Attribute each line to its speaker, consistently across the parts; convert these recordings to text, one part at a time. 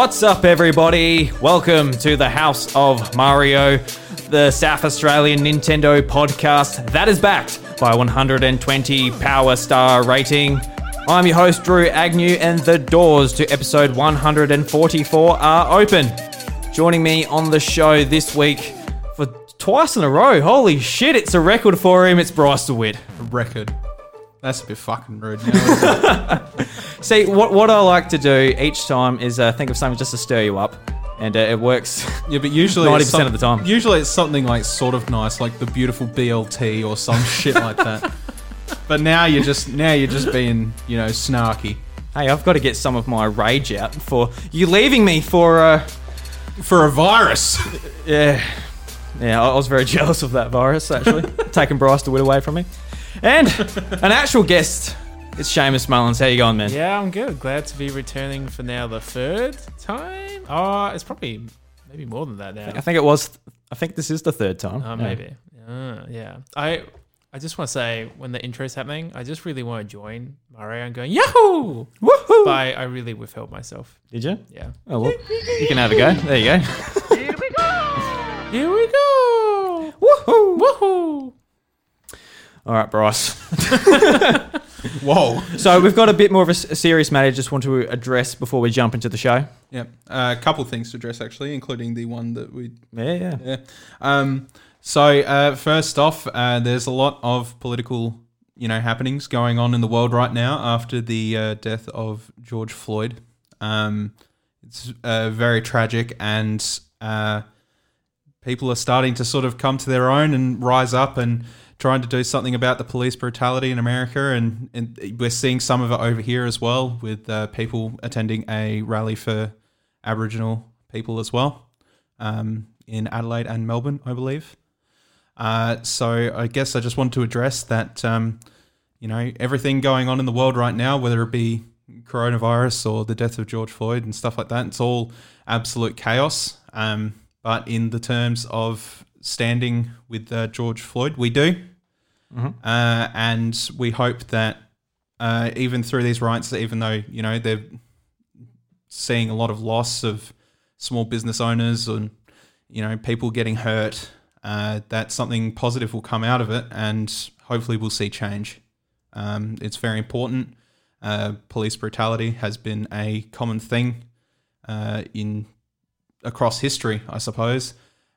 Speaker 1: What's up, everybody? Welcome to the House of Mario, the South Australian Nintendo podcast that is backed by 120 Power Star rating. I'm your host, Drew Agnew, and the doors to episode 144 are open. Joining me on the show this week for twice in a row, holy shit, it's a record for him, it's Bryce DeWitt.
Speaker 2: record. That's a bit fucking rude. Now.
Speaker 1: See, what, what I like to do each time is uh, think of something just to stir you up, and uh, it works.
Speaker 2: yeah, but usually
Speaker 1: 90%
Speaker 2: it's
Speaker 1: of the time.
Speaker 2: Usually it's something like sort of nice, like the beautiful BLT or some shit like that. But now you're just now you're just being you know snarky
Speaker 1: hey, I've got to get some of my rage out for you leaving me for, uh,
Speaker 2: for a virus.
Speaker 1: yeah. Yeah, I I was very jealous of that virus, actually. Taking Bryce DeWitt away from me. And an actual guest, it's Seamus Mullins. How you going, man?
Speaker 3: Yeah, I'm good. Glad to be returning for now the third time. Oh, it's probably maybe more than that now.
Speaker 1: I think it was, I think this is the third time.
Speaker 3: Oh,
Speaker 1: Yeah.
Speaker 3: maybe. Uh, yeah. I I just want to say when the intro's happening, I just really want to join Mario and going Yahoo!
Speaker 1: Woohoo!
Speaker 3: But I, I really withheld myself.
Speaker 1: Did you?
Speaker 3: Yeah.
Speaker 1: Oh, well, you can have a go. There you go.
Speaker 3: Here we go. Here we go.
Speaker 1: Woohoo!
Speaker 3: Woohoo!
Speaker 1: All right, Bryce.
Speaker 2: Whoa.
Speaker 1: So we've got a bit more of a, s- a serious matter I just want to address before we jump into the show.
Speaker 2: Yeah, uh, a couple things to address actually, including the one that we
Speaker 1: Yeah, yeah.
Speaker 2: Yeah. Um, so uh, first off, uh, there's a lot of political, you know, happenings going on in the world right now after the uh, death of George Floyd. Um, it's uh, very tragic, and uh, people are starting to sort of come to their own and rise up and trying to do something about the police brutality in America. And, and we're seeing some of it over here as well, with uh, people attending a rally for Aboriginal people as well um, in Adelaide and Melbourne, I believe. Uh, so I guess I just want to address that, um, you know, everything going on in the world right now, whether it be coronavirus or the death of George Floyd and stuff like that, it's all absolute chaos. Um, but in the terms of standing with uh, George Floyd, we do.
Speaker 1: Mhm.
Speaker 2: Uh, and we hope that uh, even through these riots, even though, you know, they're seeing a lot of loss of small business owners and you know people getting hurt uh, that something positive will come out of it and hopefully we'll see change. Um, it's very important. Uh, police brutality has been a common thing uh, in across history i suppose.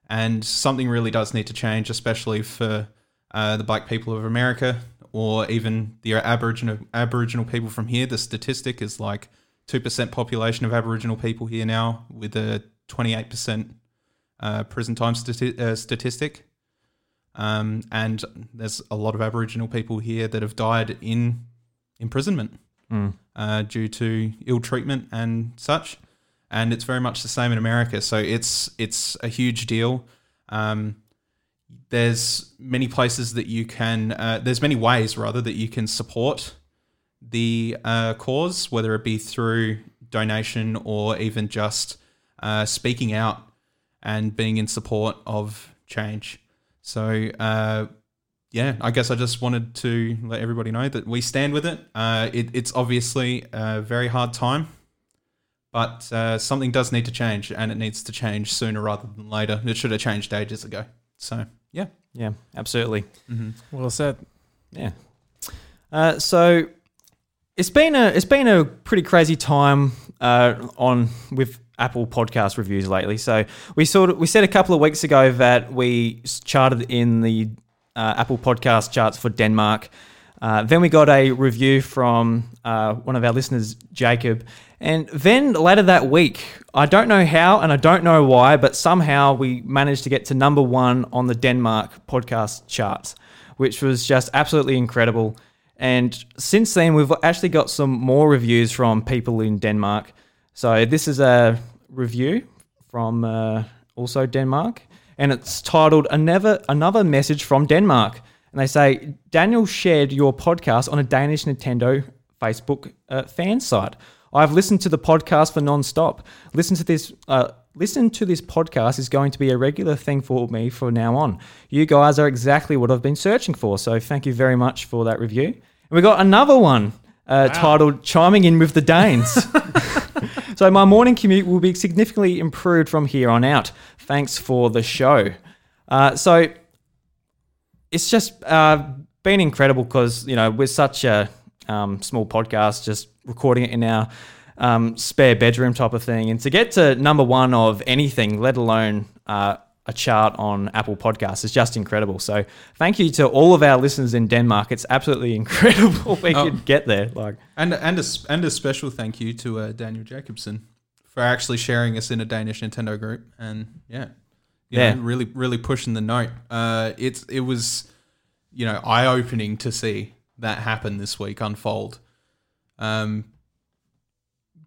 Speaker 2: And something really does need to change especially for uh, the black people of america or even the aboriginal aboriginal people from here the statistic is like 2% population of Aboriginal people here now, with a 28% uh, prison time stati- uh, statistic. Um, and there's a lot of Aboriginal people here that have died in imprisonment
Speaker 1: Mm.
Speaker 2: uh, due to ill treatment and such. And it's very much the same in America. So it's it's a huge deal. Um, there's many places that you can. Uh, there's many ways rather that you can support the uh, cause, whether it be through donation or even just uh, speaking out and being in support of change. So, uh, yeah, I guess I just wanted to let everybody know that we stand with it. Uh, it it's obviously a very hard time, but uh, something does need to change, and it needs to change sooner rather than later. It should have changed ages ago. So, yeah.
Speaker 1: Absolutely.
Speaker 2: Mm-hmm.
Speaker 3: Well said.
Speaker 1: Yeah. Uh, so it's been a it's been a pretty crazy time uh, on with Apple podcast reviews lately. So we sort of we said a couple of weeks ago that we charted in the uh, Apple podcast charts for Denmark. Uh, then we got a review from uh, one of our listeners, Jacob. And then later that week, I don't know how and I don't know why, but somehow we managed to get to number one on the Denmark podcast charts, which was just absolutely incredible. And since then, we've actually got some more reviews from people in Denmark. So this is a review from uh, also Denmark, and it's titled "Another Another Message from Denmark." And they say Daniel shared your podcast on a Danish Nintendo Facebook uh, fan site. I've listened to the podcast for non-stop. Listen to this. Uh, listen to this podcast is going to be a regular thing for me from now on. You guys are exactly what I've been searching for. So thank you very much for that review. And we got another one uh, titled "Chiming in with the Danes." So my morning commute will be significantly improved from here on out. Thanks for the show. Uh, so it's just uh, been incredible because you know we're such a um, small podcast, just recording it in our um, spare bedroom type of thing, and to get to number one of anything, let alone uh, a chart on Apple Podcasts, is just incredible. So thank you to all of our listeners in Denmark. It's absolutely incredible we
Speaker 2: Oh.
Speaker 1: could get there. Like,
Speaker 2: And and a, and a special thank you to uh, Daniel Jacobson for actually sharing us in a Danish Nintendo group, and yeah,
Speaker 1: Yeah.
Speaker 2: know, really really pushing the note. Uh, it's it was, you know, eye opening to see that happened this week unfold. Um,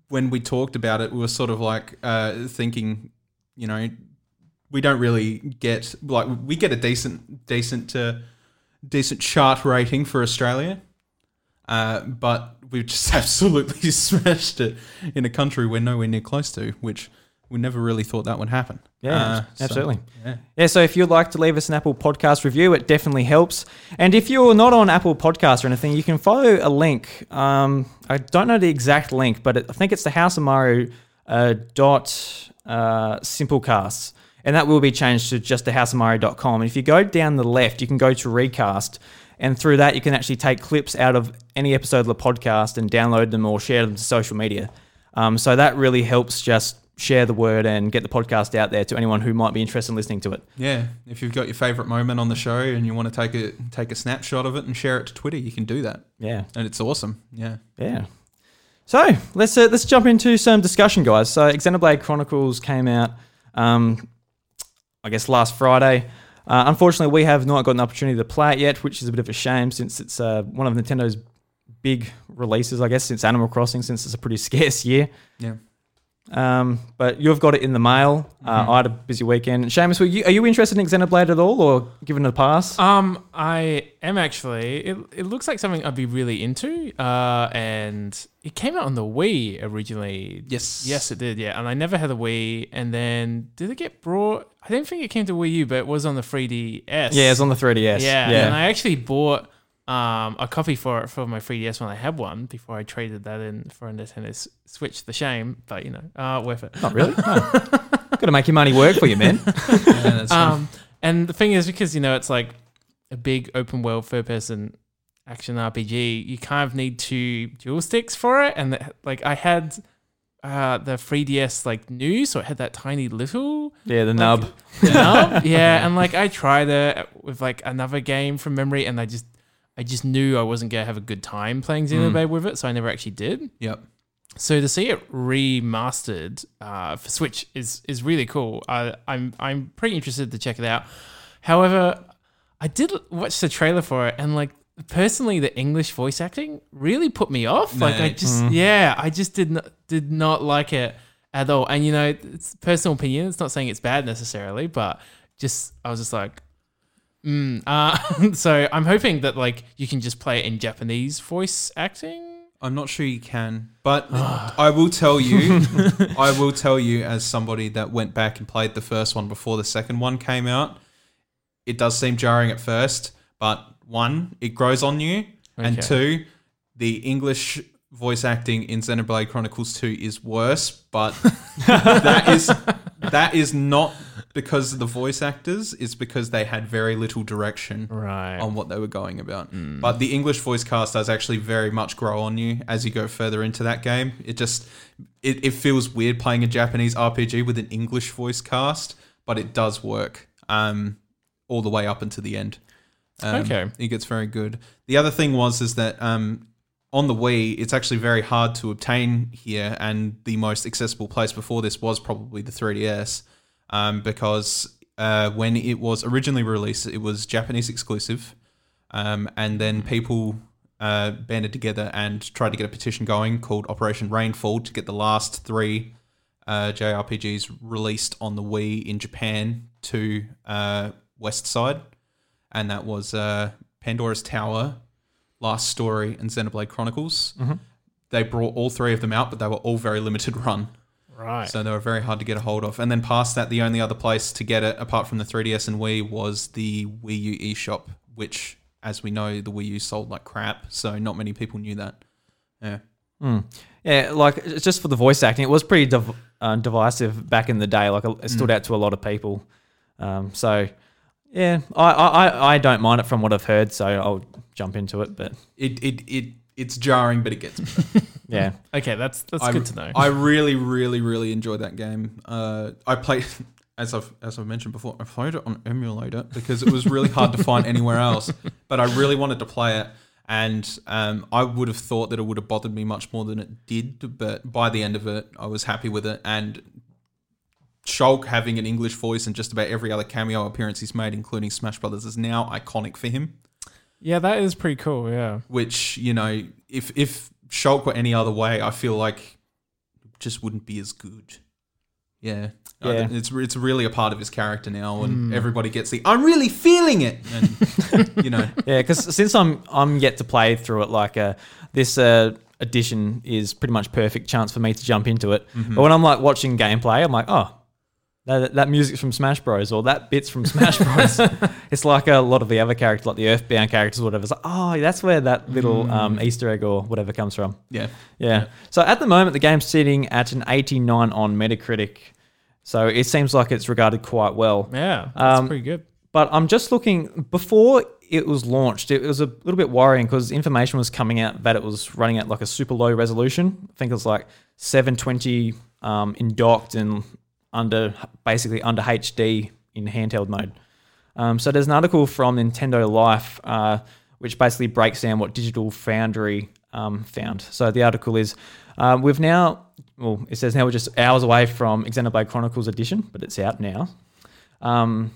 Speaker 2: when we talked about it, we were sort of like uh, thinking, you know, we don't really get like we get a decent decent uh, decent chart rating for Australia. Uh, but we've just absolutely smashed it in a country we're nowhere near close to, which we never really thought that would happen.
Speaker 1: Yeah,
Speaker 2: Uh, so,
Speaker 1: absolutely.
Speaker 2: yeah.
Speaker 1: Yeah, so if you'd like to leave us an Apple Podcast review, it definitely helps. And if you're not on Apple Podcasts or anything, you can follow a link. Um, I don't know the exact link, but it, I think it's the House of Mario uh, dot uh, Simplecasts. And that will be changed to just the houseofmario.com. And if you go down the left, you can go to Recast. And through that, you can actually take clips out of any episode of the podcast and download them or share them to social media. Um, so that really helps just share the word and get the podcast out there to anyone who might be interested in listening to it.
Speaker 2: Yeah, if you've got your favorite moment on the show and you want to take a take a snapshot of it and share it to Twitter, you can do that,
Speaker 1: Yeah,
Speaker 2: and it's awesome. Yeah,
Speaker 1: yeah. So let's uh, let's jump into some discussion, guys. So Xenoblade Chronicles came out, um, I guess last Friday. Uh, unfortunately, we have not got an opportunity to play it yet, which is a bit of a shame since it's uh, one of Nintendo's big releases, I guess, since Animal Crossing, since it's a pretty scarce year.
Speaker 2: yeah.
Speaker 1: Um, but you've got it in the mail. Uh, I had a busy weekend. Seamus, were you, are you interested in Xenoblade at all, or given it a pass?
Speaker 3: Um, I am actually. It, it looks like something I'd be really into. Uh, and it came out on the Wii originally.
Speaker 2: Yes.
Speaker 3: Yes, it did. Yeah, and I never had a Wii. And then did it get brought? I don't think it came to Wii U, but it was on the 3DS.
Speaker 1: yeah, it was on the 3DS.
Speaker 3: Yeah,
Speaker 1: yeah.
Speaker 3: and I actually bought um, a copy for it for my 3DS when I had one before I traded that in for a Nintendo Switch. The shame, but you know, uh, worth it.
Speaker 1: Not really. Got to make your money work for you, man.
Speaker 2: yeah that's.
Speaker 3: Um, and the thing is, because you know, it's like a big open world third person action RPG, you kind of need two dual sticks for it. And the, like, I had uh, the 3DS like new, so it had that tiny little
Speaker 1: Yeah, the nub.
Speaker 3: nub. yeah, and like I tried it with like another game from memory, and I just I just knew I wasn't gonna have a good time playing Xenoblade with it, so I never actually did.
Speaker 2: Yep.
Speaker 3: So to see it remastered uh, for Switch is is really cool. I, I'm I'm pretty interested to check it out. However, I did watch the trailer for it, and like personally, the English voice acting really put me off. Like I just yeah, I just did not did not like it at all. And you know, it's personal opinion. It's not saying it's bad necessarily, but just I was just like. Mm, uh, so I'm hoping that like you can just play it in Japanese voice acting.
Speaker 2: I'm not sure you can, but I will tell you, I will tell you as somebody that went back and played the first one before the second one came out, it does seem jarring at first, but one, it grows on you, and two, the English voice acting in Xenoblade Chronicles 2 is worse, but that is that is not because of the voice actors, is because they had very little direction
Speaker 3: Right.
Speaker 2: on what they were going about.
Speaker 3: Mm.
Speaker 2: But the English voice cast does actually very much grow on you as you go further into that game. It just it, it feels weird playing a Japanese RPG with an English voice cast, but it does work um, all the way up until the end. Um,
Speaker 3: Okay.
Speaker 2: it gets very good. The other thing was is that um, on the Wii, it's actually very hard to obtain here, and the most accessible place before this was probably the 3DS, um, because uh, when it was originally released, it was Japanese exclusive, um, and then people uh, banded together and tried to get a petition going called Operation Rainfall to get the last three uh, JRPGs released on the Wii in Japan to uh, West Side, and that was uh, Pandora's Tower, Last Story, and Xenoblade Chronicles. They brought all three of them out, but they were all very limited run.
Speaker 3: Right.
Speaker 2: So they were very hard to get a hold of. And then past that, the only other place to get it, apart from the 3DS and Wii, was the Wii U eShop, which, as we know, the Wii U sold like crap. So not many people knew that. Yeah.
Speaker 1: Yeah, like just for the voice acting, it was pretty div- uh, divisive back in the day. Like it stood out to a lot of people. Um, so yeah, I, I I- I don't mind it from what I've heard. So I'll jump into it. But
Speaker 2: It it it it's jarring, but it gets.
Speaker 1: yeah,
Speaker 3: Okay, that's that's
Speaker 2: I,
Speaker 3: good to know.
Speaker 2: I really, really, really enjoyed that game. Uh, I played, as I've as I've mentioned before, I played it on emulator because it was really hard to find anywhere else. But I really wanted to play it, and um, I would have thought that it would have bothered me much more than it did. But by the end of it, I was happy with it. And Shulk having an English voice and just about every other cameo appearance he's made, including Smash Brothers, is now iconic for him
Speaker 3: yeah, that is pretty cool. Yeah.
Speaker 2: which you know, if if Shulk were any other way, I feel like it just wouldn't be as good. Yeah,
Speaker 1: Yeah.
Speaker 2: think it's it's really a part of his character now, and everybody gets the "I'm really feeling it," and you know,
Speaker 1: yeah. Because since I'm I'm yet to play through it, like uh, this uh, edition is pretty much perfect chance for me to jump into it. But when I'm like watching gameplay, I'm like, oh. That, that music's from Smash Bros. or that bit's from Smash Bros. it's like a lot of the other characters, like the Earthbound characters, or whatever. It's like, oh, that's where that little um, Easter egg or whatever comes from.
Speaker 2: yeah,
Speaker 1: Yeah. So at the moment, the game's sitting at an 89 on Metacritic. So it seems like it's regarded quite well.
Speaker 3: Yeah, that's
Speaker 1: Um,
Speaker 3: pretty good.
Speaker 1: But I'm just looking, before it was launched, it was a little bit worrying because information was coming out that it was running at like a super low resolution. I think it was like 720 um, in docked and under basically under HD in handheld mode. Um, so there's an article from Nintendo Life uh, which basically breaks down what Digital Foundry um, found. So the article is uh, we've now, well, it says now we're just hours away from Xenoblade Chronicles Edition, but it's out now. Um,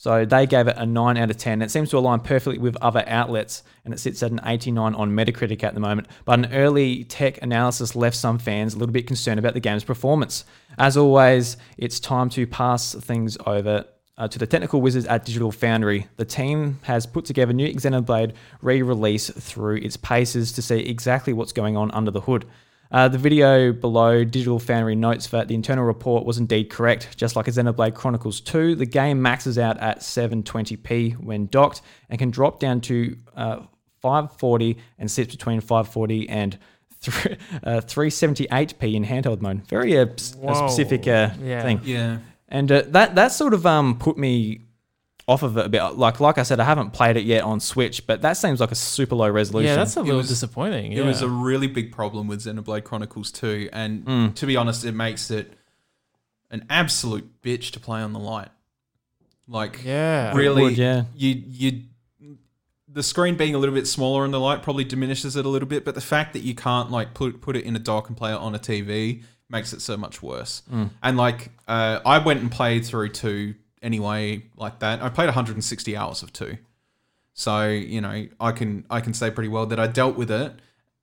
Speaker 1: so they gave it a 9 out of 10. It seems to align perfectly with other outlets and it sits at an 89 on Metacritic at the moment. But an early tech analysis left some fans a little bit concerned about the game's performance. As always, it's time to pass things over uh, to the technical wizards at Digital Foundry. The team has put together a new Xenoblade re release through its paces to see exactly what's going on under the hood. Uh, the video below Digital Foundry notes that the internal report was indeed correct. Just like a Xenoblade Chronicles 2, the game maxes out at 720p when docked and can drop down to uh, 540 and sits between 540 and thr- uh, 378p in handheld mode. Very uh, s- a
Speaker 3: Whoa.
Speaker 1: specific uh,
Speaker 3: Yeah.
Speaker 1: thing.
Speaker 2: yeah.
Speaker 1: And uh, that that sort of um put me off of it a bit. Like like I said, I haven't played it yet on Switch, but that seems like a super low resolution.
Speaker 3: Yeah, that's a little
Speaker 2: was-
Speaker 3: disappointing.
Speaker 2: It was a really big problem with Xenoblade Chronicles 2, and
Speaker 1: Mm.
Speaker 2: to be honest, it makes it an absolute bitch to play on the light. Like,
Speaker 3: yeah.
Speaker 2: really,
Speaker 1: would, yeah.
Speaker 2: you you the screen being a little bit smaller in the light probably diminishes it a little bit, but the fact that you can't like put put it in a dock and play it on a TV makes it so much worse. And like, uh, I went and played through two anyway, like that. I played 160 hours of two, so you know I can I can say pretty well that I dealt with it,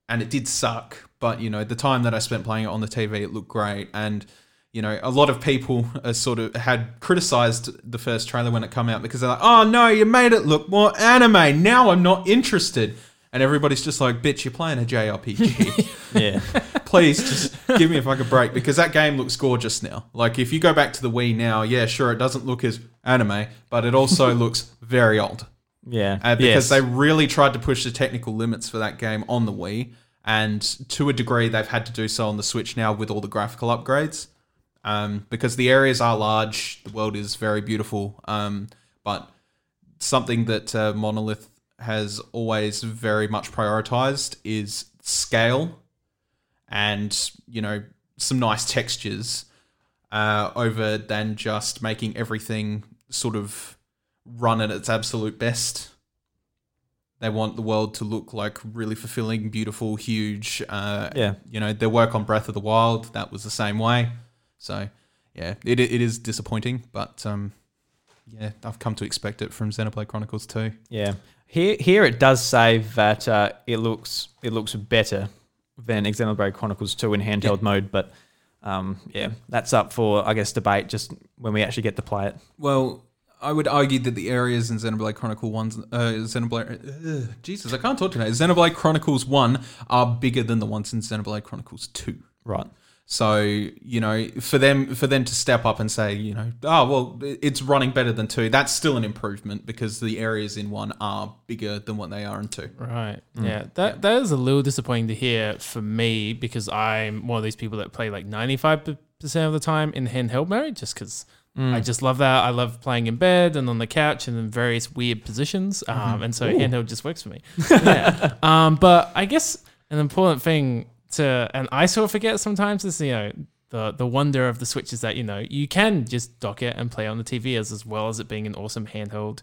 Speaker 2: and it did suck. But you know the time that I spent playing it on the TV, it looked great, and you know a lot of people sort of had criticized the first trailer when it come out because they're like, oh no, you made it look more anime. Now I'm not interested. And everybody's just like, bitch, you're playing a JRPG.
Speaker 1: Yeah.
Speaker 2: Please just give me a fucking break because that game looks gorgeous now. Like if you go back to the Wii now, yeah, sure, it doesn't look as anime, but it also looks very old
Speaker 1: Yeah.
Speaker 2: uh, because
Speaker 1: yes.
Speaker 2: they really tried to push the technical limits for that game on the Wii, and to a degree, they've had to do so on the Switch now with all the graphical upgrades. Um, because the areas are large, the world is very beautiful, um, but something that uh, Monolith has always very much prioritized is scale and you know some nice textures uh, over than just making everything sort of run at its absolute best. They want the world to look like really fulfilling, beautiful, huge. Uh,
Speaker 1: Yeah.
Speaker 2: You know, their work on Breath of the Wild that was the same way. So, yeah, it it is disappointing, but um, yeah, I've come to expect it from Xenoblade Chronicles 2.
Speaker 1: Yeah. Here, here it does say that uh, it looks it looks better than Xenoblade Chronicles 2 in handheld mode, but um, yeah, that's up for I guess debate just when we actually get to play it.
Speaker 2: Well, I would argue that the areas in Xenoblade Chronicle One's uh, Xenoblade uh, Jesus, I can't talk tonight. Xenoblade Chronicles One are bigger than the ones in Xenoblade Chronicles Two.
Speaker 1: Right.
Speaker 2: So you know, for them for them to step up and say, you know, oh well, it's running better than two. That's still an improvement because the areas in one are bigger than what they are in two.
Speaker 3: Right. Yeah. That that is a little disappointing to hear for me because I'm one of these people that play like 95% of the time in handheld mode just because I just love that. I love playing in bed and on the couch and in various weird positions. Um, and so handheld just works for me. yeah. Um, but I guess an important thing to, and I sort of forget sometimes is, you know, the, the wonder of the Switch is that, you know, you can just dock it and play on the TV as, as well as it being an awesome handheld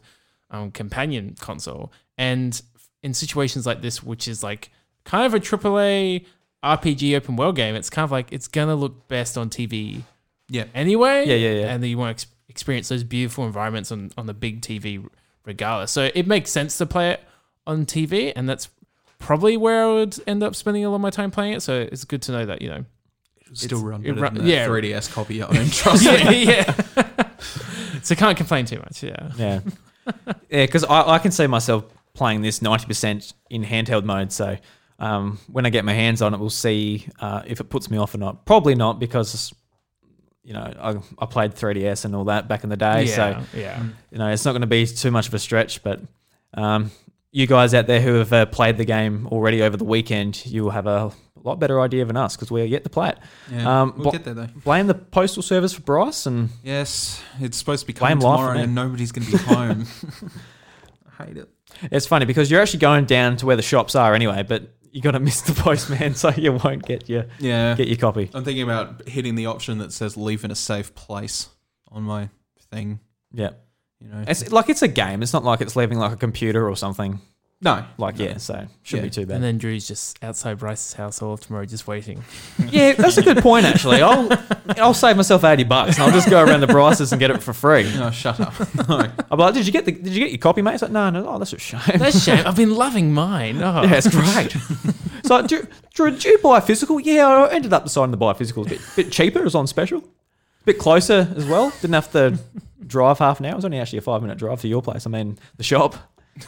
Speaker 3: um, companion console. And in situations like this, which is like kind of a AAA RPG open world game, it's kind of like it's gonna look best on TV
Speaker 2: Yeah.
Speaker 3: anyway.
Speaker 1: Yeah, yeah, yeah.
Speaker 3: And then you want to ex- experience those beautiful environments on, on the big TV regardless. So it makes sense to play it on TV, and that's probably where I would end up spending a lot of my time playing it. So it's good to know that, you know.
Speaker 2: Still run better
Speaker 3: run-
Speaker 2: than the
Speaker 3: yeah.
Speaker 2: 3DS copy I own. Trust me.
Speaker 3: yeah, yeah. so can't complain too much. Yeah.
Speaker 1: Yeah, yeah, because I, I can see myself playing this ninety percent in handheld mode. So um, when I get my hands on it, we'll see uh, if it puts me off or not. Probably not because you know I, I played 3ds and all that back in the day. So
Speaker 3: yeah. yeah.
Speaker 1: you know it's not going to be too much of a stretch. But um, you guys out there who have uh, played the game already over the weekend, you will have a lot better idea than us because we're yet to play it.
Speaker 2: Yeah,
Speaker 1: Um,
Speaker 2: we'll
Speaker 1: but-
Speaker 2: get there though.
Speaker 1: Blame the postal service for Bryce and
Speaker 2: Yes, it's supposed to be coming tomorrow, and nobody's going to be home. I hate it.
Speaker 1: It's funny because you're actually going down to where the shops are anyway, but you're gonna miss the postman, so you won't get your
Speaker 2: Yeah,
Speaker 1: get your copy.
Speaker 2: I'm thinking about hitting the option that says "leave in a safe place" on my thing.
Speaker 1: Yeah,
Speaker 2: You know,
Speaker 1: it's like it's a game. It's not like it's leaving like a computer or something.
Speaker 2: no,
Speaker 1: Like
Speaker 2: no.
Speaker 1: yeah, so shouldn't
Speaker 2: Yeah.
Speaker 1: be too bad.
Speaker 3: And then Drew's just outside Bryce's house all of tomorrow, just waiting.
Speaker 1: yeah, that's a good point actually. I'll I'll save myself eighty bucks and I'll just go around the Bryces and get it for free.
Speaker 2: No, shut up. no.
Speaker 1: I'll be like, did you get the did you get your copy, mate? It's like, no, no, oh, that's a shame.
Speaker 3: That's a shame. I've been loving mine. Oh.
Speaker 1: Yeah, it's great. so, Drew, Drew, did you buy a physical? Yeah, I ended up deciding to buy a physical. It's a bit, bit cheaper. It was on special. A bit closer as well. Didn't have to drive half an hour. It was only actually a five minute drive to your place. I mean, the shop.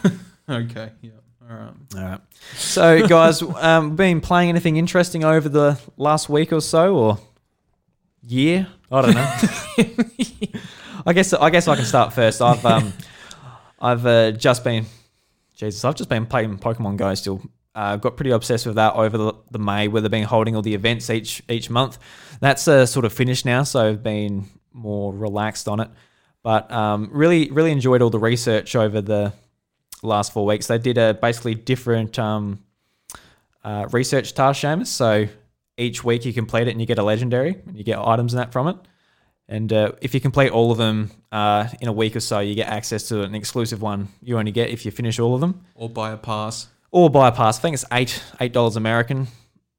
Speaker 2: Okay. Yeah. All right.
Speaker 1: All right. So, guys, um, been playing anything interesting over the last week or so, or year? I don't know. I guess I guess I can start first. I've um, I've uh, just been, Jesus, I've just been playing Pokemon Go. Still, uh, got pretty obsessed with that over the, the May, where they've been holding all the events each each month. That's uh, sort of finished now, so I've been more relaxed on it. But um, really, really enjoyed all the research over the last four weeks. They did a basically different um, uh, research task, Seamus. So each week you complete it and you get a legendary and you get items and that from it. And uh, if you complete all of them uh, in a week or so, you get access to an exclusive one you only get if you finish all of them.
Speaker 2: Or buy a pass.
Speaker 1: Or buy a pass. I think it's eight eight dollars American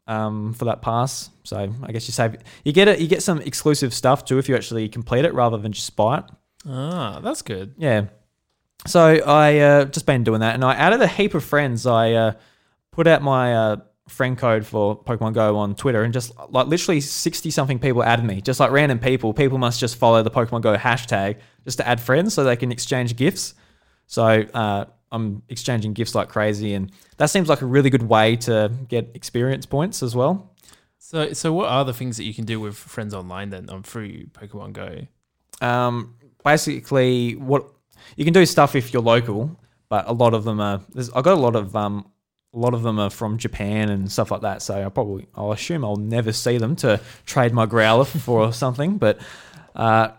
Speaker 1: um, for that pass. So I guess you save you get it. You get some exclusive stuff too if you actually complete it rather than just buy it.
Speaker 3: Ah, that's good.
Speaker 1: Yeah. So I uh, just been doing that, and I added a heap of friends. I uh, put out my uh, friend code for Pokemon Go on Twitter, and just like literally sixty something people added me, just like random people. People must just follow the Pokemon Go hashtag just to add friends, so they can exchange gifts. So uh, I'm exchanging gifts like crazy, and that seems like a really good way to get experience points as well.
Speaker 3: So, so what are the things that you can do with friends online then on through Pokemon Go?
Speaker 1: um, basically what you can do stuff if you're local, but a lot of them are. I got a lot of um, a lot of them are from Japan and stuff like that. So I probably I'll assume I'll never see them to trade my growler for something. But uh,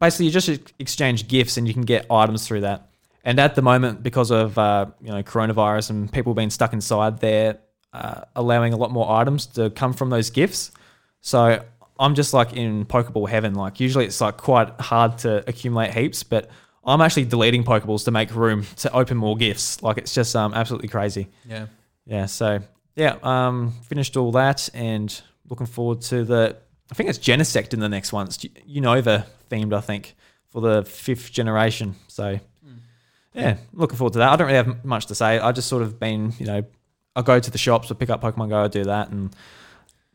Speaker 1: basically, you just exchange gifts and you can get items through that. And at the moment, because of uh, you know coronavirus and people being stuck inside, they're uh, allowing a lot more items to come from those gifts. So I'm just like in Pokeball heaven. Like usually it's like quite hard to accumulate heaps, but I'm actually deleting Pokeballs to make room to open more gifts. Like it's just um absolutely crazy.
Speaker 2: Yeah.
Speaker 1: Yeah. So yeah, um finished all that and looking forward to the. I think it's Genesect in the next one. It's Unova themed, I think, for the fifth generation. So yeah, looking forward to that. I don't really have much to say. I just sort of been, you know, I go to the shops, I pick up Pokemon Go, I do that, and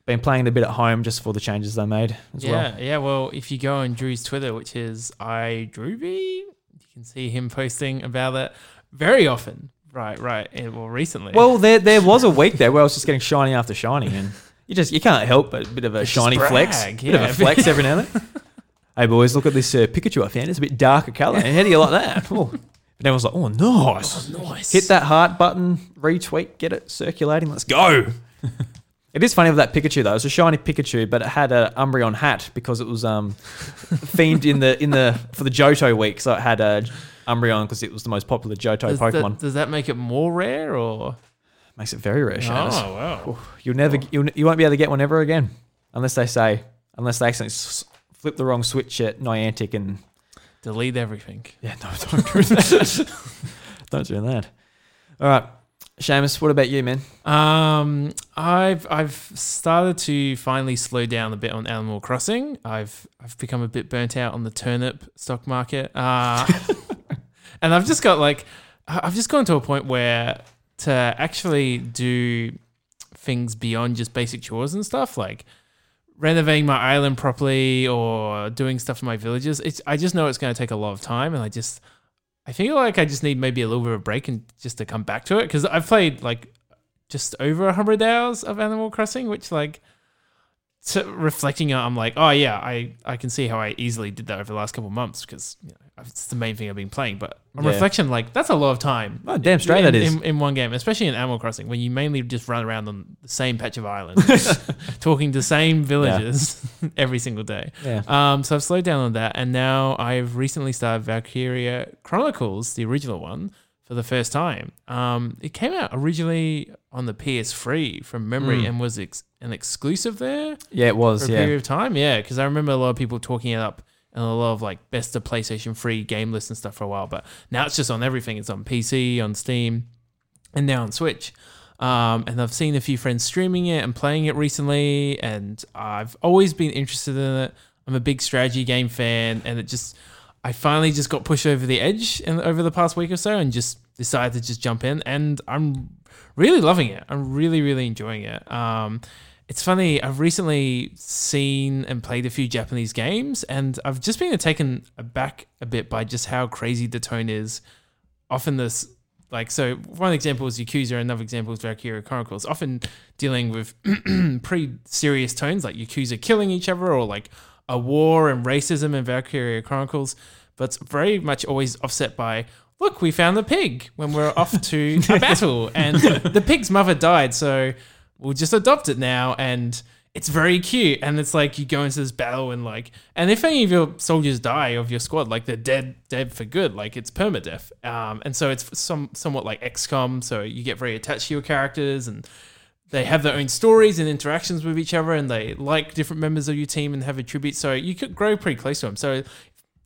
Speaker 1: been playing a bit at home just for the changes they made as
Speaker 3: yeah,
Speaker 1: well.
Speaker 3: yeah. Well, if you go on Drew's Twitter, which is iDrewby, you can see him posting about it very often. Right, right. And, well, recently.
Speaker 1: Well, there there was a week there where I was just getting shiny after shiny, and You just you can't help but a bit of a shiny flex,
Speaker 3: brag,
Speaker 1: bit of a flex every now and then. hey boys, look at this uh, Pikachu I found. It's a bit darker colour. How do you like that? Oh. And everyone's like, oh, nice.
Speaker 3: Nice.
Speaker 1: Hit that heart button, retweet, get it circulating. Let's go. it is funny with that Pikachu though. It was a shiny Pikachu, but it had a Umbreon hat because it was um themed in the in the for the Johto week. So it had a Umbreon because it was the most popular Johto
Speaker 3: Does
Speaker 1: Pokemon.
Speaker 3: that, does that make it more rare or?
Speaker 1: Makes it very rare.
Speaker 3: Oh wow.
Speaker 1: You'll never, you'll, you won't be able to get one ever again, unless they say, unless they accidentally s- flip the wrong switch at Niantic and
Speaker 3: Delete everything.
Speaker 1: yeah, no, don't do that. don't do that. All right, Seamus, what about you, man?
Speaker 3: Um, I've I've started to finally slow down a bit on Animal Crossing. I've I've become a bit burnt out on the turnip stock market. Uh, and I've just got like I've just gone to a point where to actually do things beyond just basic chores and stuff like renovating my island properly or doing stuff in my villages. It's I just know it's going to take a lot of time, and I just I feel like I just need maybe a little bit of a break and just to come back to it because I've played like just over hundred hours of Animal Crossing, which like reflecting on, I'm like, oh yeah, I I can see how I easily did that over the last couple months because you know, it's the main thing I've been playing. But on
Speaker 1: Yeah.
Speaker 3: reflection, like that's a lot of time.
Speaker 1: Oh, damn straight
Speaker 3: in,
Speaker 1: that is.
Speaker 3: in, in one game, especially in Animal Crossing, when you mainly just run around on the same patch of island, talking to same villagers every single day.
Speaker 1: Yeah.
Speaker 3: Um, so I've slowed down on that, and now I've recently started Valkyria Chronicles, the original one, for the first time. Um, it came out originally on the PS3 from memory
Speaker 1: Mm.
Speaker 3: and was ex- an exclusive there
Speaker 1: Yeah, it was.
Speaker 3: for a
Speaker 1: Yeah.
Speaker 3: period of time. Yeah, because I remember a lot of people talking it up and a lot of like best of PlayStation 3 game lists and stuff for a while. But now it's just on everything. It's on PC, on Steam, and now on Switch. Um, and I've seen a few friends streaming it and playing it recently, and I've always been interested in it. I'm a big strategy game fan, and it just I finally just got pushed over the edge in, over the past week or so, and just decided to just jump in, and I'm really loving it. I'm really really enjoying it. Um, it's funny. I've recently seen and played a few Japanese games, and I've just been taken aback a bit by just how crazy the tone is. Often this, like, so one example is Yakuza, another example is Valkyria Chronicles. Often dealing with pretty serious tones, like Yakuza killing each other, or like a war and racism in Valkyria Chronicles. But it's very much always offset by. Look, we found the pig when we're off to a battle, and the pig's mother died, so we'll just adopt it now and it's very cute. And it's like you go into this battle and like and if any of your soldiers die of your squad like they're dead dead for good. Like it's permadeath. Um and so it's some somewhat like XCOM so you get very attached to your characters and they have their own stories and interactions with each other and they like different members of your team and have a tribute. So you could grow pretty close to them. So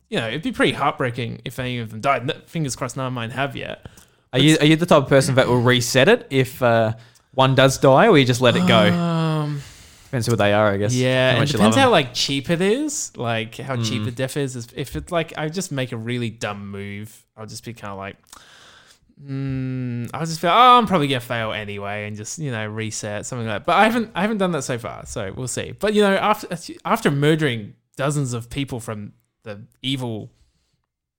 Speaker 3: you know it'd be pretty heartbreaking if any of them died. Fingers crossed none of mine have yet.
Speaker 1: Are you are you the type of person that will reset it if uh, one does die, or you just let it go?
Speaker 3: um
Speaker 1: Depends who they are, I guess.
Speaker 3: Yeah,
Speaker 1: How
Speaker 3: it depends how like cheap it is, like how cheap
Speaker 1: Mm.
Speaker 3: the death is. If it's like I just make a really dumb move, I'll just be kind of like, mm, I'll just feel, oh, I'm probably gonna fail anyway, and just you know reset something like. that. But I haven't, I haven't done that so far, so we'll see. But you know, after after murdering dozens of people from the evil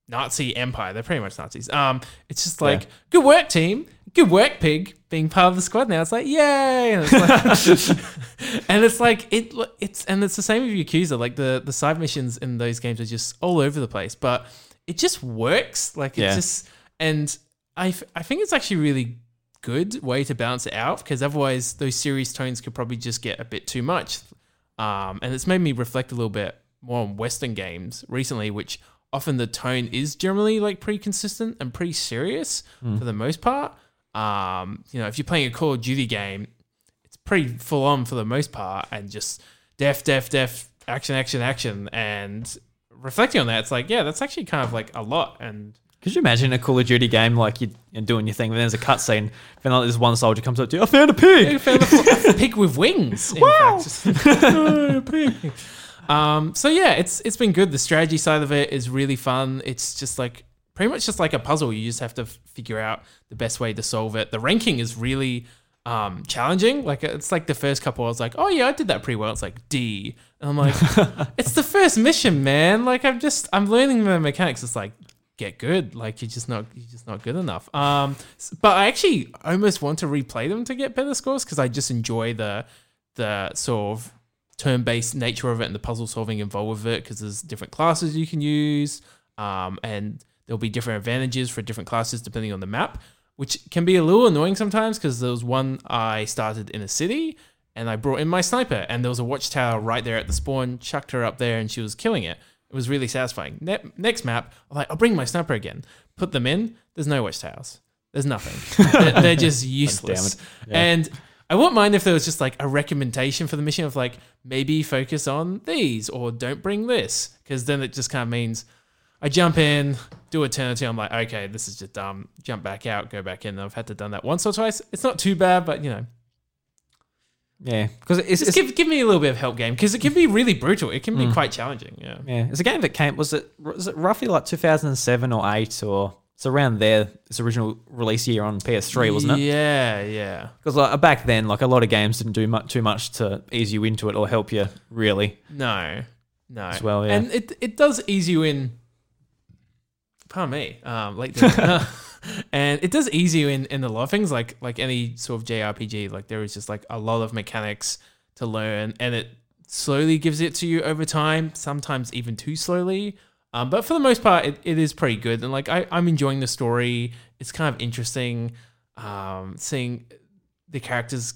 Speaker 3: Nazi empire, they're pretty much Nazis. Um, it's just like good work, team. Good work, pig. Being part of the squad now, it's like yay, and it's like, and it's like it. It's and it's the same with Yakuza. Like the the side missions in those games are just all over the place, but it just works. Like it
Speaker 1: Yeah.
Speaker 3: just and I f- I think it's actually really good way to balance it out because otherwise those serious tones could probably just get a bit too much. Um, and it's made me reflect a little bit more on Western games recently, which often the tone is generally like pretty consistent and pretty serious for the most part. Um, you know, if you're playing a Call of Duty game, it's pretty full on for the most part and just def, def, def, action, action, action. And reflecting on that, it's like, yeah, that's actually kind of like a lot. And
Speaker 1: Could you imagine a Call of Duty game like you- you're doing your thing, but then there's a cutscene, and like this one soldier comes up to you, I found a pig.
Speaker 3: i found a, a pig with wings. wow. Oh, a pig. Um, so yeah, it's it's been good. The strategy side of it is really fun. It's just like pretty much just like a puzzle. You just have to figure out the best way to solve it. The ranking is really um, challenging. Like it's like the first couple, I was like, oh yeah, I did that pretty well. It's like D, and I'm like, it's the first mission, man. Like I'm just I'm learning the mechanics. It's like get good. Like you're just not you're just not good enough. Um, but I actually almost want to replay them to get better scores because I just enjoy the the sort of turn-based nature of it and the puzzle solving involved with it because there's different classes you can use, um, and there'll be different advantages for different classes depending on the map, which can be a little annoying sometimes because there was one I started in a city and I brought in my sniper and there was a watchtower right there at the spawn, chucked her up there and she was killing it. It was really satisfying. Ne- next map, I'm like, I'll bring my sniper again. Put them in. There's no watchtowers. There's nothing. they're, they're just useless.
Speaker 1: Yeah.
Speaker 3: And I wouldn't mind if there was just like a recommendation for the mission of like maybe focus on these or don't bring this because then it just kind of means I jump in, do a turn or two. I'm like, okay, this is just dumb. Jump back out, go back in. I've had to done that once or twice. It's not too bad, but you know,
Speaker 1: Yeah, because it's,
Speaker 3: just
Speaker 1: it's
Speaker 3: give give me a little bit of help game because it can be really brutal. It can be
Speaker 1: Mm.
Speaker 3: quite challenging. Yeah.
Speaker 1: yeah, it's a game that came. Was it was it roughly like 2007 or eight or it's around there? Its original release year on PS3, wasn't it?
Speaker 3: Yeah, yeah.
Speaker 1: Because like back then, like a lot of games didn't do much too much to ease you into it or help you really.
Speaker 3: No, no.
Speaker 1: As well, yeah.
Speaker 3: And it it does ease you in. Pardon me, um, late dinner. and it does ease you in in a lot of things, like like any sort of JRPG. Like there is just like a lot of mechanics to learn, and it slowly gives it to you over time. Sometimes even too slowly. Um, but for the most part, it, it is pretty good, and like I, I'm enjoying the story. It's kind of interesting, um, seeing the characters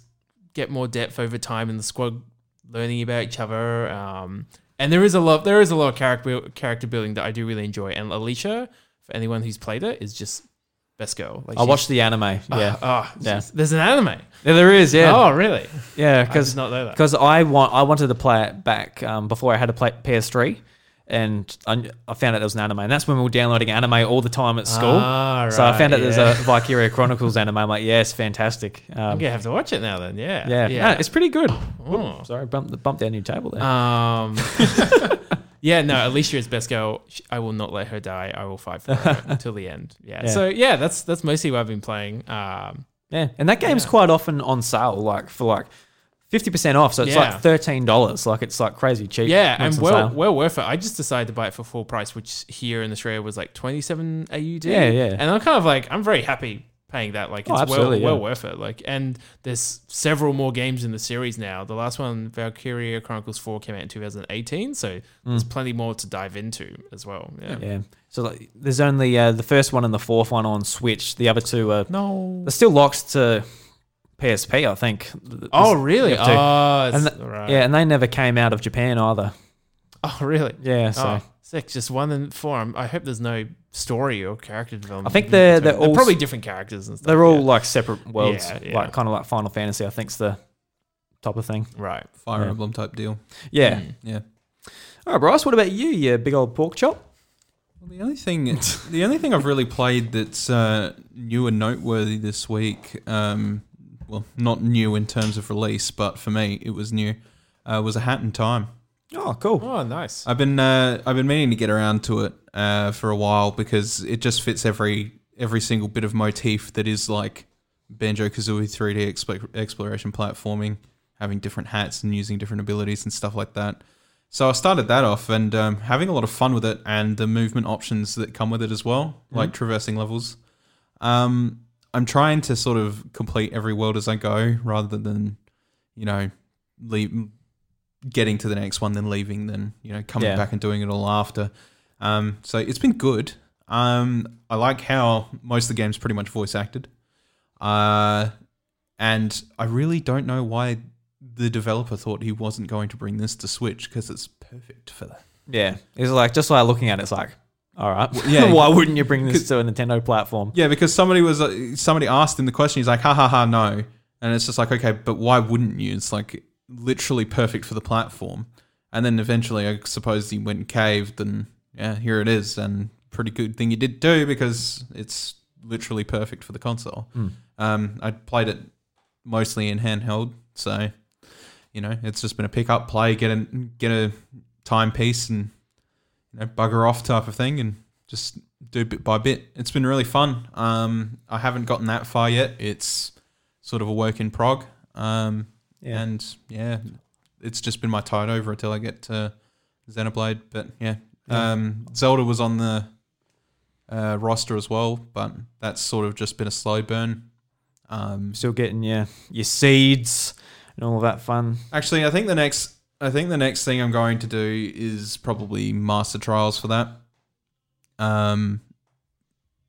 Speaker 3: get more depth over time in the squad learning about each other. Um, and there is a lot, there is a lot of character character building that I do really enjoy. And Alicia, for anyone who's played it, is just best girl. Like
Speaker 1: I watched the anime. Yeah,
Speaker 3: Oh, oh,
Speaker 1: Yeah.
Speaker 3: yeah. There's an anime.
Speaker 1: yeah there is. Yeah,
Speaker 3: Oh, really?
Speaker 1: yeah, because
Speaker 3: not know that.
Speaker 1: because I want I wanted to play it back um, before I had to play PS3, and I, I found out there was an anime, and that's when we were downloading anime all the time at school.
Speaker 3: Ah, right,
Speaker 1: so I found out there's a Valkyria Chronicles anime. I'm like, yeah, it's fantastic.
Speaker 3: I'm
Speaker 1: Um,
Speaker 3: gonna have to watch it now. Then, yeah,
Speaker 1: yeah,
Speaker 3: yeah.
Speaker 1: No, it's pretty good.
Speaker 3: Oh.
Speaker 1: Sorry, bump bump down your table there.
Speaker 3: Um, yeah, no, Alicia is best girl. Sh- I will not let her die. I will fight for her until the end. Yeah.
Speaker 1: Yeah.
Speaker 3: So yeah, that's that's mostly what I've been playing. Um,
Speaker 1: yeah, and that game's
Speaker 3: yeah.
Speaker 1: quite often on sale, like for like fifty percent off. So it's
Speaker 3: Yeah.
Speaker 1: like thirteen dollars. Like it's like crazy cheap.
Speaker 3: yeah,
Speaker 1: when
Speaker 3: and
Speaker 1: it's on
Speaker 3: well,
Speaker 1: sale.
Speaker 3: well worth it. I just decided to buy it for full price, which here in Australia was like twenty seven AUD.
Speaker 1: Yeah, yeah.
Speaker 3: And I'm kind of like, I'm very happy paying that. Like,
Speaker 1: Oh,
Speaker 3: it's well,
Speaker 1: absolutely,
Speaker 3: well worth it. Like, and there's several more games in the series now. The last one, Valkyria Chronicles Four, came out in 2018, so there's plenty more to dive into as well. Yeah.
Speaker 1: Mm. Yeah. So like, there's only uh, the first one and the fourth one on Switch. The other two are
Speaker 3: No.
Speaker 1: they're still locked to PSP, I think.
Speaker 3: Oh, really?
Speaker 1: you have to-
Speaker 3: Oh,
Speaker 1: And the-
Speaker 3: right.
Speaker 1: Yeah, and they never came out of Japan either.
Speaker 3: Oh, really?
Speaker 1: Yeah, so
Speaker 3: Oh, sick. Just one and four. I'm- I hope there's no story or character development.
Speaker 1: I think
Speaker 3: in
Speaker 1: they're-
Speaker 3: between.
Speaker 1: they're all-
Speaker 3: probably different characters and stuff.
Speaker 1: they're all
Speaker 3: yeah.
Speaker 1: like separate worlds,
Speaker 3: Yeah, yeah.
Speaker 1: like kind of like Final Fantasy. I think's the type of thing.
Speaker 3: right.
Speaker 2: Fire
Speaker 1: Yeah.
Speaker 2: Emblem type deal.
Speaker 1: Yeah.
Speaker 3: Mm.
Speaker 2: Yeah.
Speaker 1: All right, Bryce. What about you? You big old pork chop.
Speaker 2: Well, the only thing, the only thing I've really played that's uh, new and noteworthy this week, um, well, not new in terms of release, but for me it was new, uh, was a Hat in Time.
Speaker 1: Oh, cool.
Speaker 3: Oh, nice.
Speaker 2: I've been uh, I've been meaning to get around to it uh, for a while because it just fits every every single bit of motif that is like Banjo Kazooie 3D explore, exploration platforming, having different hats and using different abilities and stuff like that. So I started that off and um, having a lot of fun with it and the movement options that come with it as well, like traversing levels. Um, I'm trying to sort of complete every world as I go rather than, you know, leave, getting to the next one, then leaving, then, you know, coming
Speaker 1: Yeah.
Speaker 2: back and doing it all after. Um, so it's been good. Um, I like how most of the game's pretty much voice acted. Uh, and I really don't know why the developer thought he wasn't going to bring this to Switch because it's perfect for that.
Speaker 1: Yeah, it's like just like looking at it, it's like, all right,
Speaker 2: yeah.
Speaker 1: Why wouldn't you bring this to a Nintendo platform?
Speaker 2: Yeah, because somebody was uh, somebody asked him the question. He's like, "Ha ha ha, no," and it's just like, okay, but why wouldn't you? It's like literally perfect for the platform. And then eventually, I suppose he went and caved, and yeah, here it is, and pretty good thing you did do because it's literally perfect for the console.
Speaker 1: Mm.
Speaker 2: Um, I played it mostly in handheld, so you know it's just been a pick up, play, get a get a timepiece, and you know bugger off type of thing, and just do bit by bit. It's been really fun. Um, I haven't gotten that far yet. It's sort of a work in prog. Um,
Speaker 1: Yeah.
Speaker 2: and yeah, it's just been my tide over until I get to Xenoblade. But yeah,
Speaker 1: Yeah.
Speaker 2: um, Zelda was on the uh, roster as well, but that's sort of just been a slow burn. Um,
Speaker 1: Still getting your your seeds and all of that fun.
Speaker 2: Actually, I think the next I think the next thing I'm going to do is probably master trials for that. Um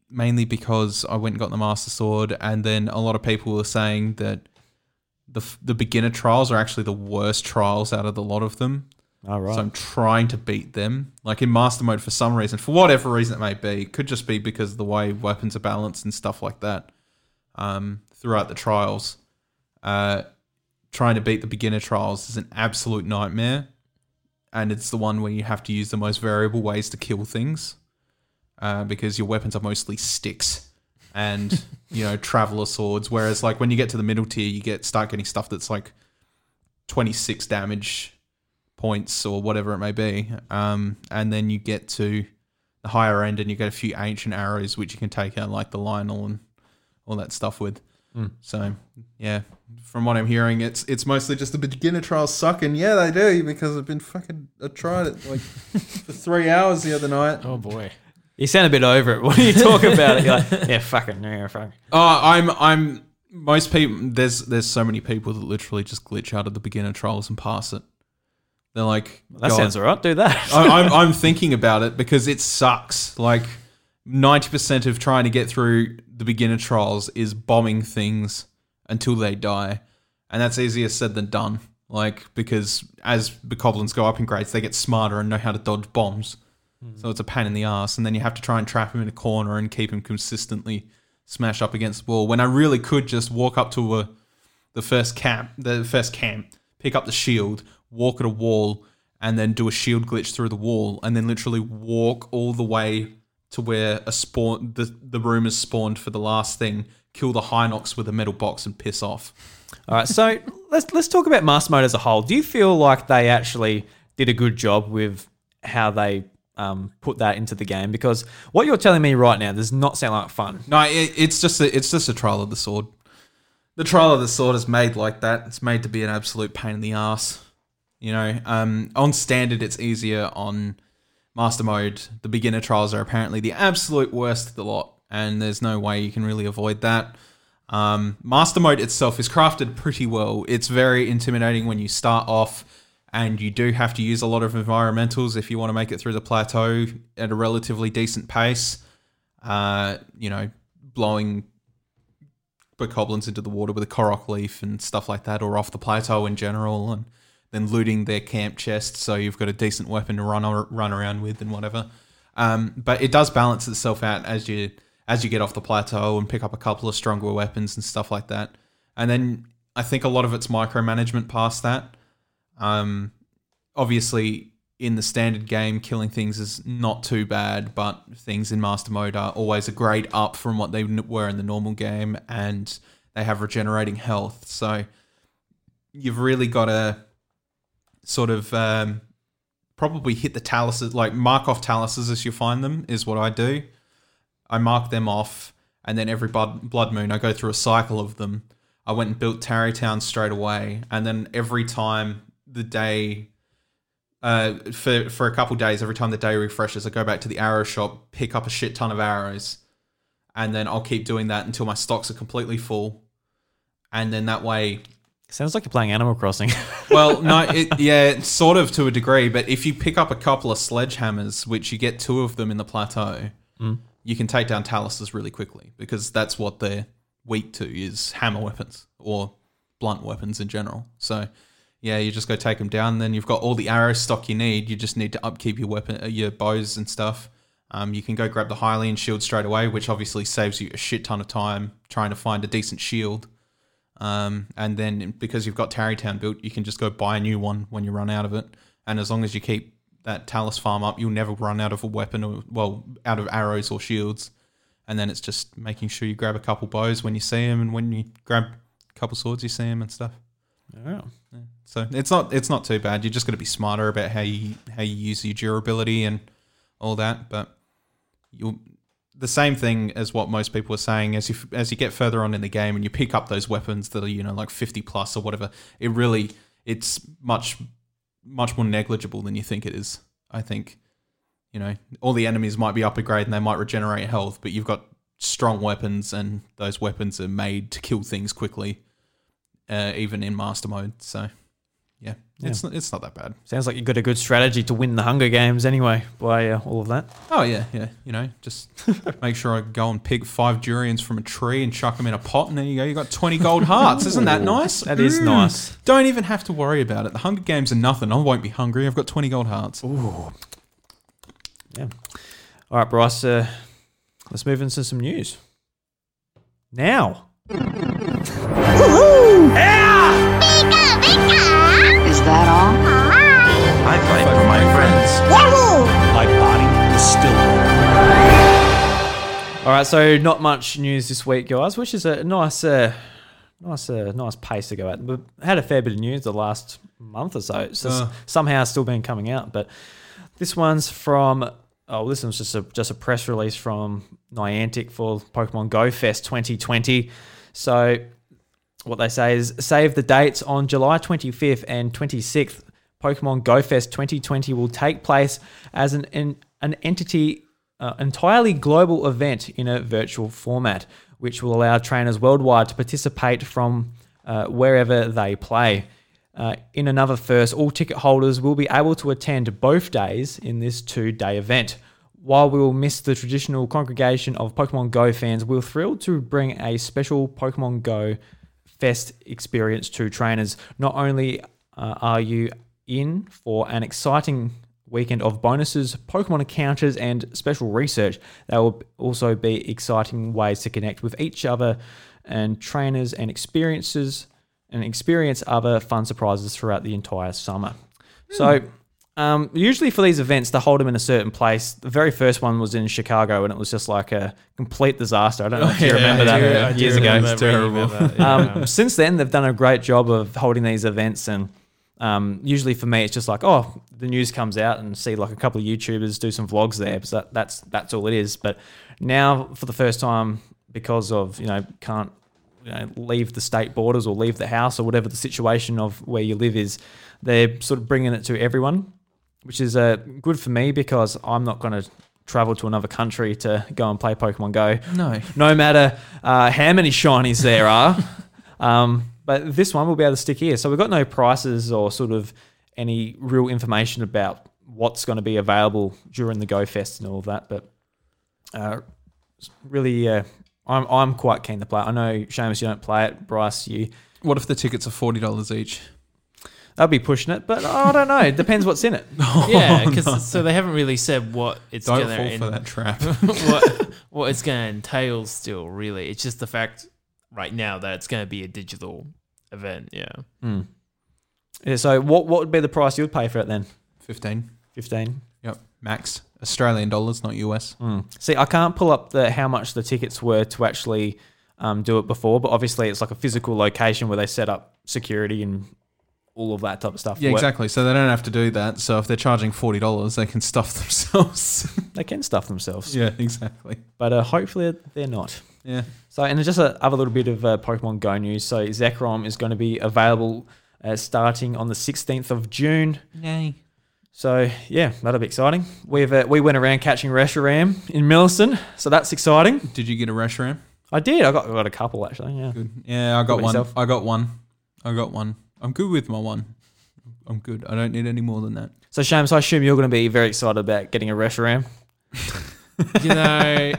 Speaker 2: mainly because I went and got the master sword and then a lot of people were saying that the the beginner trials are actually the worst trials out of the lot of them.
Speaker 1: All right.
Speaker 2: So I'm trying to beat them. Like in master mode for some reason, for whatever reason it may be. It could just be because of the way weapons are balanced and stuff like that. Um, throughout the trials. Uh, trying to beat the beginner trials is an absolute nightmare. And it's the one where you have to use the most variable ways to kill things. Uh, because your weapons are mostly sticks and, you know, traveler swords. Whereas like when you get to the middle tier, you get start getting stuff that's like twenty six damage points or whatever it may be. Um, and then you get to the higher end and you get a few ancient arrows which you can take out like the Lynel and all that stuff with.
Speaker 1: Mm.
Speaker 2: So yeah, from what I'm hearing, it's it's mostly just the beginner trials suck, and yeah, they do because I've been fucking I tried it like for three hours the other night.
Speaker 3: Oh boy.
Speaker 1: You sound a bit over it What are you talking about. You're like, yeah, fucking, yeah, fuck.
Speaker 2: Oh, I'm I'm most people. There's there's so many people that literally just glitch out of the beginner trials and pass it. They're like,
Speaker 1: That
Speaker 2: "God,
Speaker 1: sounds all right. Do that.
Speaker 2: I, I'm, I'm thinking about it because it sucks. Like 90% of trying to get through the beginner trials is bombing things until they die. And that's easier said than done. Like, because as the goblins go up in grades, they get smarter and know how to dodge bombs. Mm-hmm. So it's a pain in the ass. And then you have to try and trap him in a corner and keep him consistently smashed up against the wall. When I really could just walk up to a, the first camp, the first camp, pick up the shield, walk at a wall, and then do a shield glitch through the wall, and then literally walk all the way to where a spawn the the room is spawned for the last thing, kill the Hinox with a metal box, and piss off.
Speaker 1: All right, so let's let's talk about Master Mode as a whole. Do you feel like they actually did a good job with how they um, put that into the game? Because what you're telling me right now does not sound like fun.
Speaker 2: No, it, it's just a, it's just a trial of the sword. The trial of the sword is made like that. It's made to be an absolute pain in the ass. You know, um, on standard it's easier. On master mode, the beginner trials are apparently the absolute worst of the lot, and there's no way you can really avoid that. Um, master mode itself is crafted pretty well. It's very intimidating when you start off, and you do have to use a lot of environmentals if you want to make it through the plateau at a relatively decent pace. Uh, you know, blowing bokoblins into the water with a korok leaf and stuff like that, or off the plateau in general, and then looting their camp chest so you've got a decent weapon to run ar- run around with and whatever. Um, but it does balance itself out as you as you get off the plateau and pick up a couple of stronger weapons and stuff like that. And then I think a lot of it's micromanagement past that. Um, obviously, in the standard game, killing things is not too bad, but things in master mode are always a grade up from what they were in the normal game, and they have regenerating health. So you've really got to sort of um, probably hit the taluses, like mark off taluses as you find them, is what I do. I mark them off, and then every blood, blood moon, I go through a cycle of them. I went and built Tarrey Town straight away, and then every time the day, uh, for for a couple days, every time the day refreshes, I go back to the arrow shop, pick up a shit ton of arrows, and then I'll keep doing that until my stocks are completely full, and then that way
Speaker 1: Sounds like you're playing Animal Crossing.
Speaker 2: well, no, it, yeah, sort of to a degree. But if you pick up a couple of sledgehammers, which you get two of them in the plateau, you can take down taluses really quickly because that's what they're weak to is hammer weapons or blunt weapons in general. So, yeah, you just go take them down. Then you've got all the arrow stock you need. You just need to upkeep your weapon, uh, your bows and stuff. Um, you can go grab the Hylian shield straight away, which obviously saves you a shit ton of time trying to find a decent shield. Um, and then because you've got Tarrey Town built, you can just go buy a new one when you run out of it. And as long as you keep that Talus farm up, you'll never run out of a weapon or, well, out of arrows or shields. And then it's just making sure you grab a couple bows when you see them, and when you grab a couple swords, you see them and stuff.
Speaker 1: oh.
Speaker 2: So it's not it's not too bad. You're just got to be smarter about how you how you use your durability and all that. But you the same thing as what most people are saying as you as you get further on in the game and you pick up those weapons that are you know like 50 plus or whatever. It really it's much much more negligible than you think it is. I think you know all the enemies might be up and they might regenerate health, but you've got strong weapons and those weapons are made to kill things quickly uh, even in master mode. So yeah, it's not, it's not that bad.
Speaker 1: Sounds like you've got a good strategy to win the Hunger Games anyway by uh, all of that.
Speaker 2: Oh yeah, yeah. You know, just make sure I go and pick five durians from a tree and chuck them in a pot, and there you go. You got twenty gold hearts. Isn't that nice?
Speaker 1: That is
Speaker 2: Mm.
Speaker 1: nice.
Speaker 2: Don't even have to worry about it. The Hunger Games are nothing. I won't be hungry. I've got twenty gold hearts.
Speaker 1: Ooh. Yeah. All right, Bryce. Uh, let's move into some news. Now.
Speaker 4: Is that all?
Speaker 5: I fight for my friends. My body is still
Speaker 1: All right, so not much news this week, guys, which is a nice, uh, nice, uh, nice pace to go at. We've had a fair bit of news the last month or so. It's
Speaker 2: Uh.
Speaker 1: somehow still been coming out, but this one's from. Oh, this one's just a just a press release from Niantic for Pokemon Go Fest 2020. So what they say is save the dates on July 25th and 26th. Pokemon Go Fest 2020 will take place as an an, an entity uh, entirely global event in a virtual format, which will allow trainers worldwide to participate from uh, wherever they play. Uh, in another first, all ticket holders will be able to attend both days in this two day event. While we will miss the traditional congregation of Pokemon Go fans, we're thrilled to bring a special Pokemon Go Fest experience to trainers. Not only uh, are you in for an exciting weekend of bonuses, Pokemon encounters, and special research, there will also be exciting ways to connect with each other and trainers and experiences and experience other fun surprises throughout the entire summer. So, um, usually for these events, they hold them in a certain place. The very first one was in Chicago, and it was just like a complete disaster. I don't know if you
Speaker 2: yeah,
Speaker 1: remember
Speaker 2: I
Speaker 1: that
Speaker 2: do-
Speaker 1: years ago.
Speaker 2: remember. It's terrible.
Speaker 1: Um, since then, they've done a great job of holding these events, and um, usually for me, it's just like, oh, the news comes out and see like a couple of YouTubers do some vlogs there, because that, that's that's all it is. But now, for the first time, because of you know can't you know, leave the state borders or leave the house or whatever the situation of where you live is, they're sort of bringing it to everyone, which is uh, good for me because I'm not going to travel to another country to go and play Pokemon Go
Speaker 2: No.
Speaker 1: no matter uh, how many shinies there are. um, but this one will be able to stick here. So we've got no prices or sort of any real information about what's going to be available during the Go Fest and all of that. But uh, really, uh, I'm I'm quite keen to play. it. I know Seamus, you don't play it. Bryce, you
Speaker 2: What if the tickets are forty dollars each?
Speaker 1: They'll be pushing it, but I don't know. It depends what's in it.
Speaker 3: yeah, because so they haven't really said what it's
Speaker 2: Don't
Speaker 3: gonna
Speaker 2: fall
Speaker 3: en-
Speaker 2: for that trap.
Speaker 3: what what it's gonna entail. Still, really, it's just the fact right now that it's gonna be a digital event. Yeah,
Speaker 1: Hmm. Yeah, so what what would be the price you would pay for it then?
Speaker 2: Fifteen.
Speaker 1: Fifteen.
Speaker 2: Yep. Max. Australian dollars, not US.
Speaker 1: Mm. See, I can't pull up the how much the tickets were to actually um, do it before, but obviously it's like a physical location where they set up security and all of that type of stuff.
Speaker 2: Yeah, exactly. So they don't have to do that. So if they're charging forty dollars, they can stuff themselves.
Speaker 1: They can stuff themselves,
Speaker 2: yeah, exactly.
Speaker 1: but uh, hopefully they're not.
Speaker 2: Yeah.
Speaker 1: So, and just a other little bit of uh, Pokemon Go news. So, Zekrom is going to be available uh, starting on the 16th of June.
Speaker 2: Yay.
Speaker 1: So, yeah, that'll be exciting. We've uh, we went around catching Reshiram in Millicent, so that's exciting.
Speaker 2: Did you get a Reshiram?
Speaker 1: I did. I got I got a couple actually. Yeah.
Speaker 2: Good. Yeah, I got
Speaker 1: about
Speaker 2: one.
Speaker 1: yourself?
Speaker 2: I got one. I got one. I'm good with my one. I'm good. I don't need any more than that.
Speaker 1: So, Shams, I assume you're going to be very excited about getting a Reshiram.
Speaker 3: you know,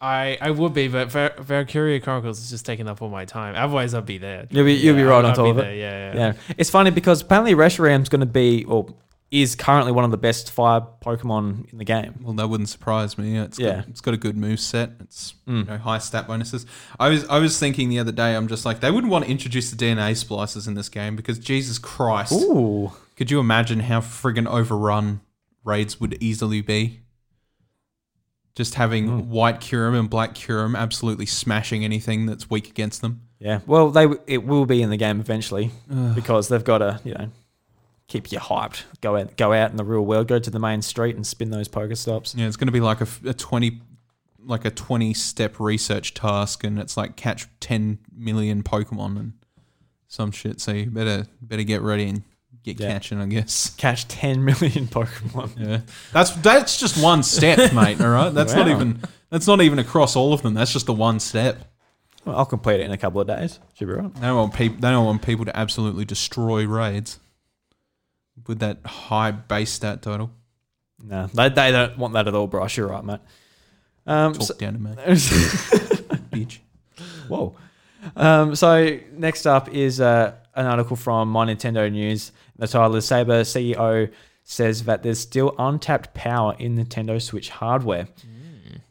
Speaker 3: I I would be, but Var- Valkyria Chronicles is just taking up all my time. Otherwise, I'd be there.
Speaker 1: You'll be- you'll be right on
Speaker 3: I'd
Speaker 1: top
Speaker 3: be
Speaker 1: of it.
Speaker 3: there, Yeah, yeah.
Speaker 1: Yeah, it's funny because apparently Reshiram's going to be, or is currently one of the best fire Pokemon in the game.
Speaker 2: Well, that wouldn't surprise me. It's
Speaker 1: Yeah.
Speaker 2: got, it's got a good move set. It's
Speaker 1: Mm.
Speaker 2: you know, high stat bonuses. I was I was thinking the other day. I'm just like they wouldn't want to introduce the DNA splices in this game because Jesus Christ,
Speaker 1: Ooh,
Speaker 2: could you imagine how friggin' overrun raids would easily be? Just having
Speaker 1: Mm.
Speaker 2: white Kyurem and black Kyurem absolutely smashing anything that's weak against them.
Speaker 1: yeah. Well, they it will be in the game eventually because they've got to you know keep you hyped. Go out, go out in the real world. Go to the main street and spin those poker stops.
Speaker 2: Yeah, it's going to be like a, a twenty, like a twenty step research task, and it's like catch ten million Pokemon and some shit. So you better better get ready and get
Speaker 1: Yeah.
Speaker 2: catching, I guess.
Speaker 1: Catch 10 million Pokemon.
Speaker 2: Yeah, that's that's just one step, mate. All right, that's not even that's not even across all of them. That's just the one step.
Speaker 1: Well, I'll complete it in a couple of days. Should be right.
Speaker 2: They don't want people. They don't want people to absolutely destroy raids with that high base stat total.
Speaker 1: No, they, they don't want that at all, Bryce. You're right, mate. Um,
Speaker 2: Talk
Speaker 1: so-
Speaker 2: down to me, bitch.
Speaker 1: Whoa. Um, so next up is uh, an article from My Nintendo News. The title is Saber CEO says that there's still untapped power in Nintendo Switch hardware.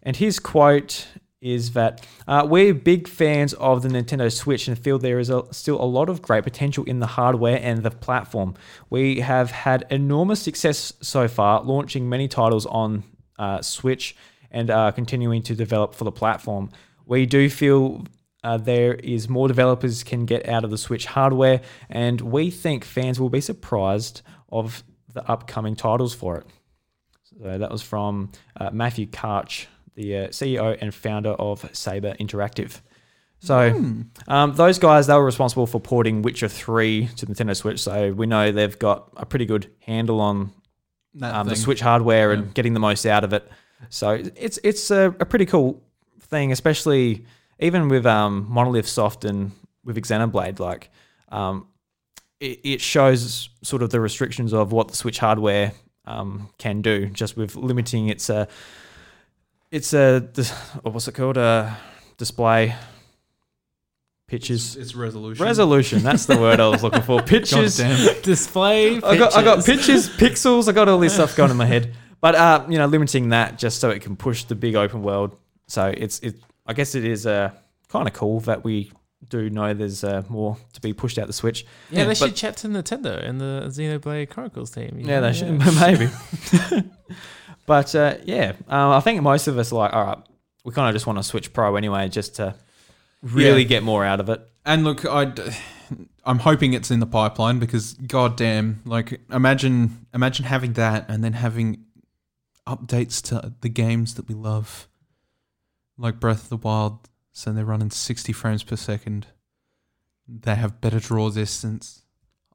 Speaker 1: And his quote is that uh, we're big fans of the Nintendo Switch and feel there is a, still a lot of great potential in the hardware and the platform. We have had enormous success so far, launching many titles on uh, Switch and uh, continuing to develop for the platform. We do feel uh, there is more developers can get out of the Switch hardware, and we think fans will be surprised of the upcoming titles for it. So that was from uh, Matthew Karch, the uh, CEO and founder of Saber Interactive. So um, those guys, they were responsible for porting Witcher 3 to the Nintendo Switch. So we know they've got a pretty good handle on um, the. Switch hardware and getting the most out of it. So it's it's a, a pretty cool thing, especially even with um, Monolith Soft and with Xenoblade. Like um, it, it shows sort of the restrictions of what the Switch hardware um, can do, just with limiting its uh, its a dis- or what's it called a display pictures
Speaker 2: It's resolution.
Speaker 1: resolution. That's the word I was looking for. Pictures.
Speaker 2: damn.
Speaker 3: Display.
Speaker 1: I got I got
Speaker 3: pictures.
Speaker 1: pictures, pixels. I got all this stuff going in my head. But uh, you know, limiting that just so it can push the big open world. So it's it. I guess it is uh, kind of cool that we do know there's uh, more to be pushed out the Switch.
Speaker 3: Yeah, they
Speaker 1: but-
Speaker 3: should chat to Nintendo and the Xenoblade Chronicles team.
Speaker 1: Yeah,
Speaker 3: know,
Speaker 1: they should maybe. but uh, yeah, um, I think most of us are like, all right, we kind of just want to Switch Pro anyway, just to really
Speaker 2: Yeah.
Speaker 1: get more out of it.
Speaker 2: And look, I, I'm hoping it's in the pipeline because goddamn, like imagine imagine having that and then having updates to the games that we love, like Breath of the Wild. So they're running 60 frames per second. They have better draw distance.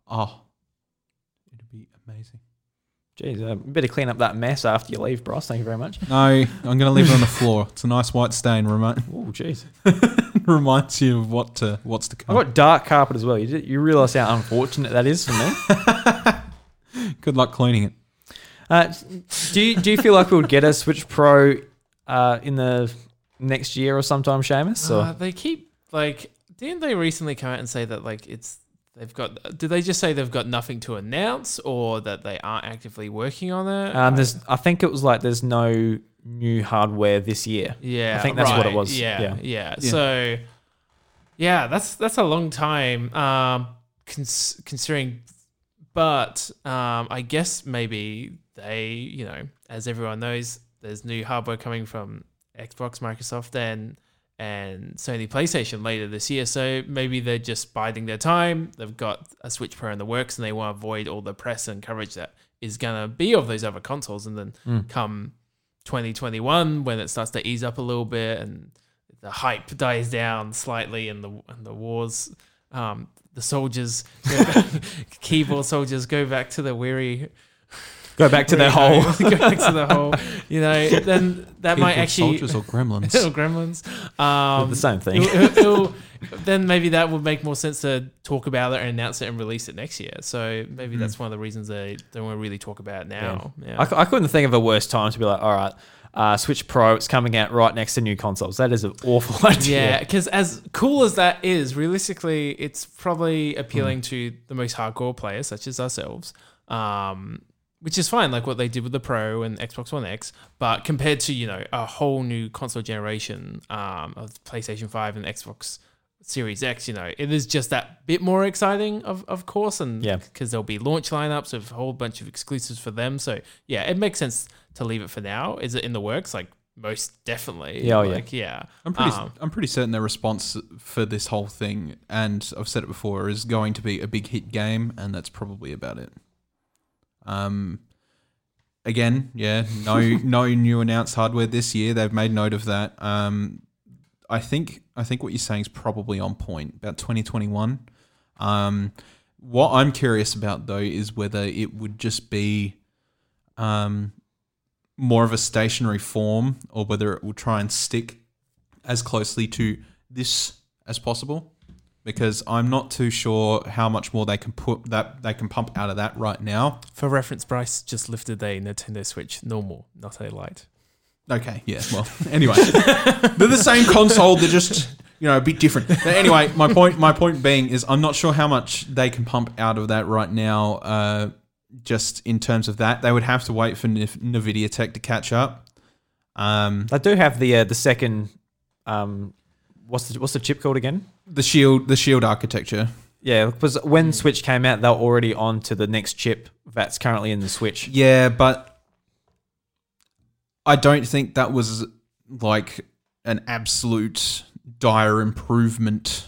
Speaker 2: Oh, it'd be amazing.
Speaker 1: Jeez, uh, better clean up that mess after you leave, Bryce. Thank you very much.
Speaker 2: No, I'm gonna leave it on the floor. It's a nice white stain. Remind,
Speaker 1: Oh, jeez.
Speaker 2: reminds you of what to, what's to come.
Speaker 1: got dark carpet as well. You, you realize how unfortunate that is for me.
Speaker 2: Good luck cleaning it.
Speaker 1: Uh, do you do you feel like we'll get a Switch Pro uh, in the next year or sometime, Seamus? Or?
Speaker 3: Uh, they keep like. Didn't they recently come out and say that like it's they've got? Did they just say they've got nothing to announce, or that they aren't actively working on it?
Speaker 1: um, there's, I think it was like there's no new hardware this year.
Speaker 3: Yeah,
Speaker 1: I think that's what it was.
Speaker 3: Yeah,
Speaker 1: Yeah.
Speaker 3: yeah,
Speaker 2: Yeah.
Speaker 3: So, yeah, that's that's a long time. Um, cons- considering, but um, I guess maybe they, you know, as everyone knows, there's new hardware coming from Xbox, Microsoft, and and Sony PlayStation later this year. So maybe they're just biding their time. They've got a Switch Pro in the works, and they want to avoid all the press and coverage that is gonna be of those other consoles, and then come 2021 when it starts to ease up a little bit and the hype dies down slightly and the and the wars um the soldiers keyboard soldiers go back to the weary
Speaker 1: Go back to their hole.
Speaker 3: go back to the hole you know then that might actually
Speaker 2: soldiers or gremlins.
Speaker 3: Little gremlins um
Speaker 1: the same thing.
Speaker 3: it'll- it'll- it'll- then maybe that would make more sense to talk about it and announce it and release it next year so maybe that's one of the reasons they don't want to really talk about it now yeah.
Speaker 1: I, cou- I couldn't think of a worse time to be like, all right, uh, Switch Pro, it's coming out right next to new consoles. That is an awful idea.
Speaker 3: Yeah, because as cool as that is, realistically, it's probably appealing to the most hardcore players, such as ourselves. Um, which is fine, like what they did with the Pro and Xbox One X. But compared to you know a whole new console generation um, of PlayStation Five and Xbox Series X, you know, it is just that bit more exciting, of of course, and
Speaker 1: Yeah.
Speaker 3: because there'll be launch lineups of a whole bunch of exclusives for them. So yeah, it makes sense to leave it for now. Is it in the works? Like most definitely.
Speaker 1: Yeah, oh, yeah.
Speaker 3: yeah.
Speaker 2: I'm pretty.
Speaker 3: Um,
Speaker 2: I'm pretty certain their response for this whole thing, and I've said it before, is going to be a big hit game, and that's probably about it. Um, again, yeah, no, no new announced hardware this year. They've made note of that. Um, I think I think what you're saying is probably on point about 2021. Um, what I'm curious about though is whether it would just be um, more of a stationary form or whether it will try and stick as closely to this as possible because I'm not too sure how much more they can put that they can pump out of that right now.
Speaker 3: For reference, Bryce just lifted a Nintendo Switch normal, not a light.
Speaker 2: Okay, yeah. Well, anyway, they're the same console. They're just you know a bit different. But anyway, my point my point being is I'm not sure how much they can pump out of that right now. Uh, just in terms of that, they would have to wait for Nv- Nvidia Tech to catch up. Um,
Speaker 1: They do have the uh, the second. Um, what's the what's the chip called again?
Speaker 2: the shield the shield architecture.
Speaker 1: Yeah, because when Switch came out, they were already on to the next chip that's currently in the Switch.
Speaker 2: Yeah, but I don't think that was like an absolute dire improvement.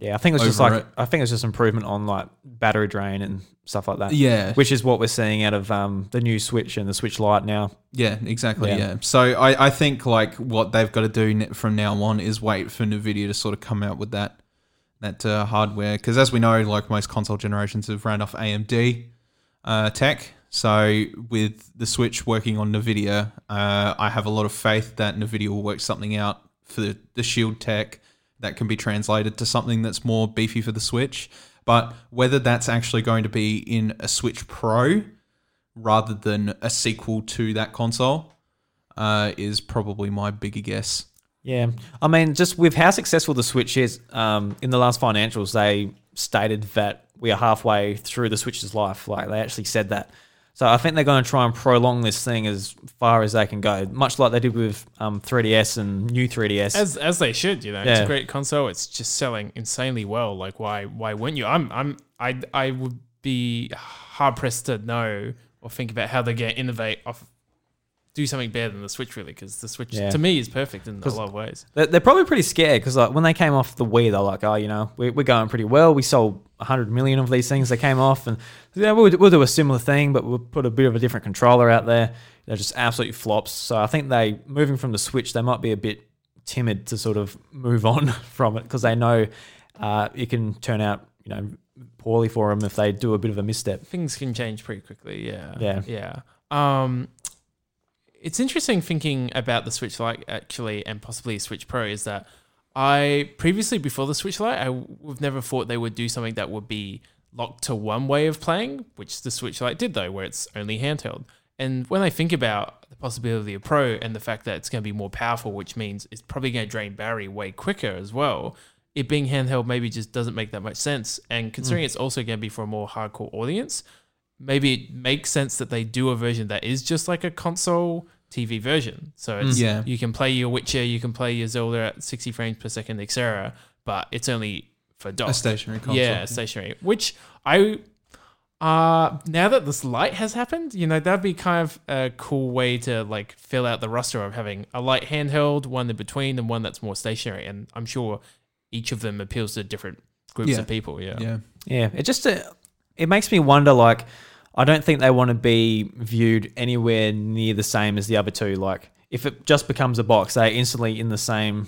Speaker 1: Yeah, I think it was just like
Speaker 2: it.
Speaker 1: I think it was just improvement on like battery drain and stuff like that.
Speaker 2: Yeah,
Speaker 1: which is what we're seeing out of um, the new Switch and the Switch Lite now.
Speaker 2: yeah, exactly.
Speaker 1: Yeah.
Speaker 2: Yeah. So I, I think like what they've got to do from now on is wait for Nvidia to sort of come out with that that uh, hardware because as we know, like most console generations have ran off AMD uh, tech. So with the Switch working on Nvidia, uh, I have a lot of faith that Nvidia will work something out for the, the Shield tech that can be translated to something that's more beefy for the Switch. But whether that's actually going to be in a Switch Pro rather than a sequel to that console uh, is probably my bigger guess.
Speaker 1: Yeah, I mean, just with how successful the Switch is, um, in the last financials, they stated that we are halfway through the Switch's life. Like they actually said that. So I think they're going to try and prolong this thing as far as they can go, much like they did with um, 3DS and new 3DS.
Speaker 3: As as they should, you know. It's a great console. It's just selling insanely well. Like why why wouldn't you? I'm I'm I I would be hard pressed to know or think about how they're going to innovate off do something better than the Switch really because the Switch
Speaker 1: Yeah.
Speaker 3: to me is perfect in a lot of ways.
Speaker 1: They're, they're probably pretty scared because like when they came off the Wii, they're like, oh, you know, we're, we're going pretty well. We sold 100 million of these things They came off, and yeah, we'll, we'll do a similar thing, but we'll put a bit of a different controller out there. They're just absolute flops. So I think they moving from the Switch, they might be a bit timid to sort of move on from it because they know uh, it can turn out, you know, poorly for them if they do a bit of a misstep.
Speaker 3: Things can change pretty quickly. Yeah.
Speaker 1: Yeah.
Speaker 3: Yeah. Um, it's interesting thinking about the Switch Lite actually, and possibly Switch Pro. Is that I previously before the Switch Lite, I would never thought they would do something that would be locked to one way of playing, which the Switch Lite did though, where it's only handheld. And when I think about the possibility of Pro and the fact that it's going to be more powerful, which means it's probably going to drain battery way quicker as well, it being handheld maybe just doesn't make that much sense. And hmm. considering it's also going to be for a more hardcore audience, maybe it makes sense that they do a version that is just like a console TV version. So it's hmm.
Speaker 2: Yeah.
Speaker 3: you can play your Witcher, you can play your Zelda at 60 frames per second, etc. But it's only for dock.
Speaker 2: A stationary console.
Speaker 3: Yeah, stationary. Which I uh now that this light has happened, you know, that'd be kind of a cool way to like fill out the roster of having a light handheld, one in between, and one that's more stationary. And I'm sure each of them appeals to different groups
Speaker 2: Yeah.
Speaker 3: of people. Yeah.
Speaker 2: Yeah.
Speaker 1: Yeah, it just uh, it makes me wonder. Like, I don't think they want to be viewed anywhere near the same as the other two. Like, if it just becomes a box, they're instantly in the same,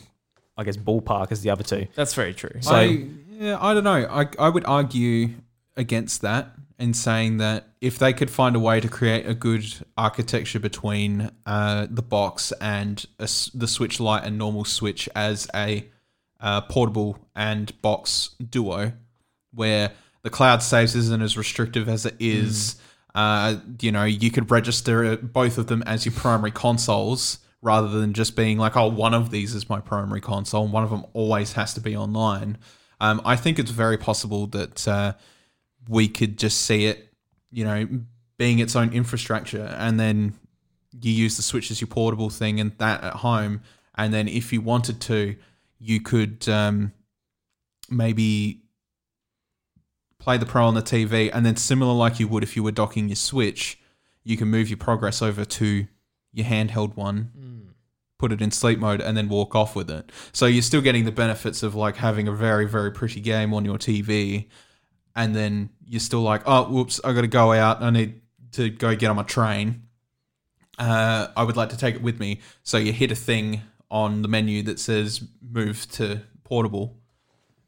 Speaker 1: I guess, ballpark as the other two.
Speaker 3: That's very true.
Speaker 1: So-
Speaker 2: I, yeah, I don't know. I, I would argue against that in saying that if they could find a way to create a good architecture between uh, the box and a s the Switch Lite and normal Switch as a uh, portable and box duo, where the cloud saves isn't as restrictive as it is. Uh, you know, you could register both of them as your primary consoles rather than just being like, oh, one of these is my primary console, and one of them always has to be online. Um, I think it's very possible that uh, we could just see it, you know, being its own infrastructure, and then you use the Switch as your portable thing and that at home, and then if you wanted to, you could um, maybe play the Pro on the TV, and then similar like you would if you were docking your Switch, you can move your progress over to your handheld one, put it in sleep mode, and then walk off with it. So you're still getting the benefits of like having a very very pretty game on your TV, and then you're still like, oh, whoops, I got to go out. I need to go get on my train. Uh, I would like to take it with me. So you hit a thing on the menu that says move to portable,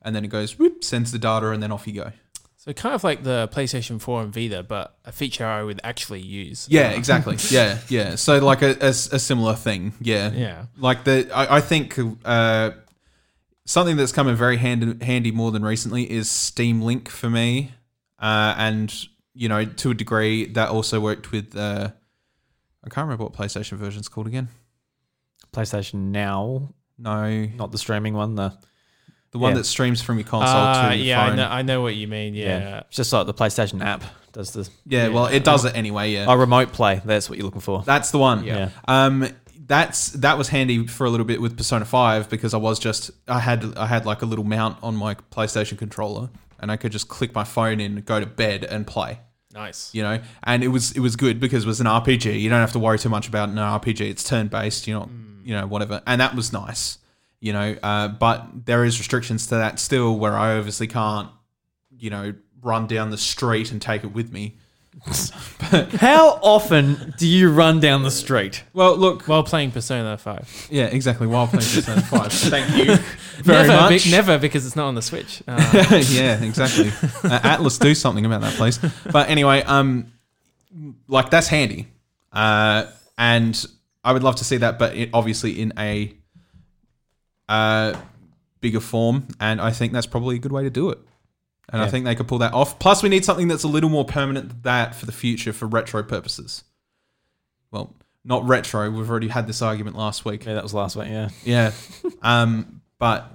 Speaker 2: and then it goes whoop, sends the data, and then off you go.
Speaker 3: So kind of like the PlayStation 4 and Vita, but a feature I would actually use.
Speaker 2: Yeah, exactly. yeah, yeah. So like a, a, a similar thing. Yeah,
Speaker 3: Yeah.
Speaker 2: Like the, I, I think uh, something that's come in very handy, handy more than recently is Steam Link for me, uh, and you know to a degree that also worked with. Uh, I can't remember what PlayStation version version's called again.
Speaker 1: PlayStation Now,
Speaker 2: No,
Speaker 1: not the streaming one. The
Speaker 2: the one
Speaker 1: Yeah.
Speaker 2: that streams from your console
Speaker 3: Uh,
Speaker 2: to your
Speaker 3: yeah, I
Speaker 2: phone.
Speaker 3: know, I know what you mean.
Speaker 1: yeah,
Speaker 3: Yeah.
Speaker 1: it's just like the PlayStation app does the
Speaker 2: Yeah, well, it does it anyway. Yeah,
Speaker 1: oh remote play. That's what you're looking for.
Speaker 2: That's the one.
Speaker 1: Yeah.
Speaker 2: Um, that's that was handy for a little bit with Persona Five because I was just I had I had like a little mount on my PlayStation controller and I could just click my phone in, go to bed, and play.
Speaker 3: Nice.
Speaker 2: You know, and it was it was good because it was an RPG. You don't have to worry too much about an RPG. It's turn based. You know, you know whatever, and that was nice. You know, uh, but there is restrictions to that still, where I obviously can't, you know, run down the street and take it with me.
Speaker 1: How often do you run down the street?
Speaker 2: Well, look,
Speaker 3: While playing Persona 5.
Speaker 2: yeah, exactly. While playing Persona Five, thank you very
Speaker 3: never,
Speaker 2: much.
Speaker 3: be- never because it's not on the Switch. Uh,
Speaker 2: yeah, exactly. Uh, Atlus do something about that, please. But anyway, um, like that's handy, uh, and I would love to see that, but it, obviously in a uh, bigger form, and I think that's probably a good way to do it. And I think they could pull that off. Plus, we need something that's a little more permanent than that for the future for retro purposes. Well, not retro. We've already had this argument last week.
Speaker 1: Yeah, that was last week. Yeah,
Speaker 2: Yeah. um, but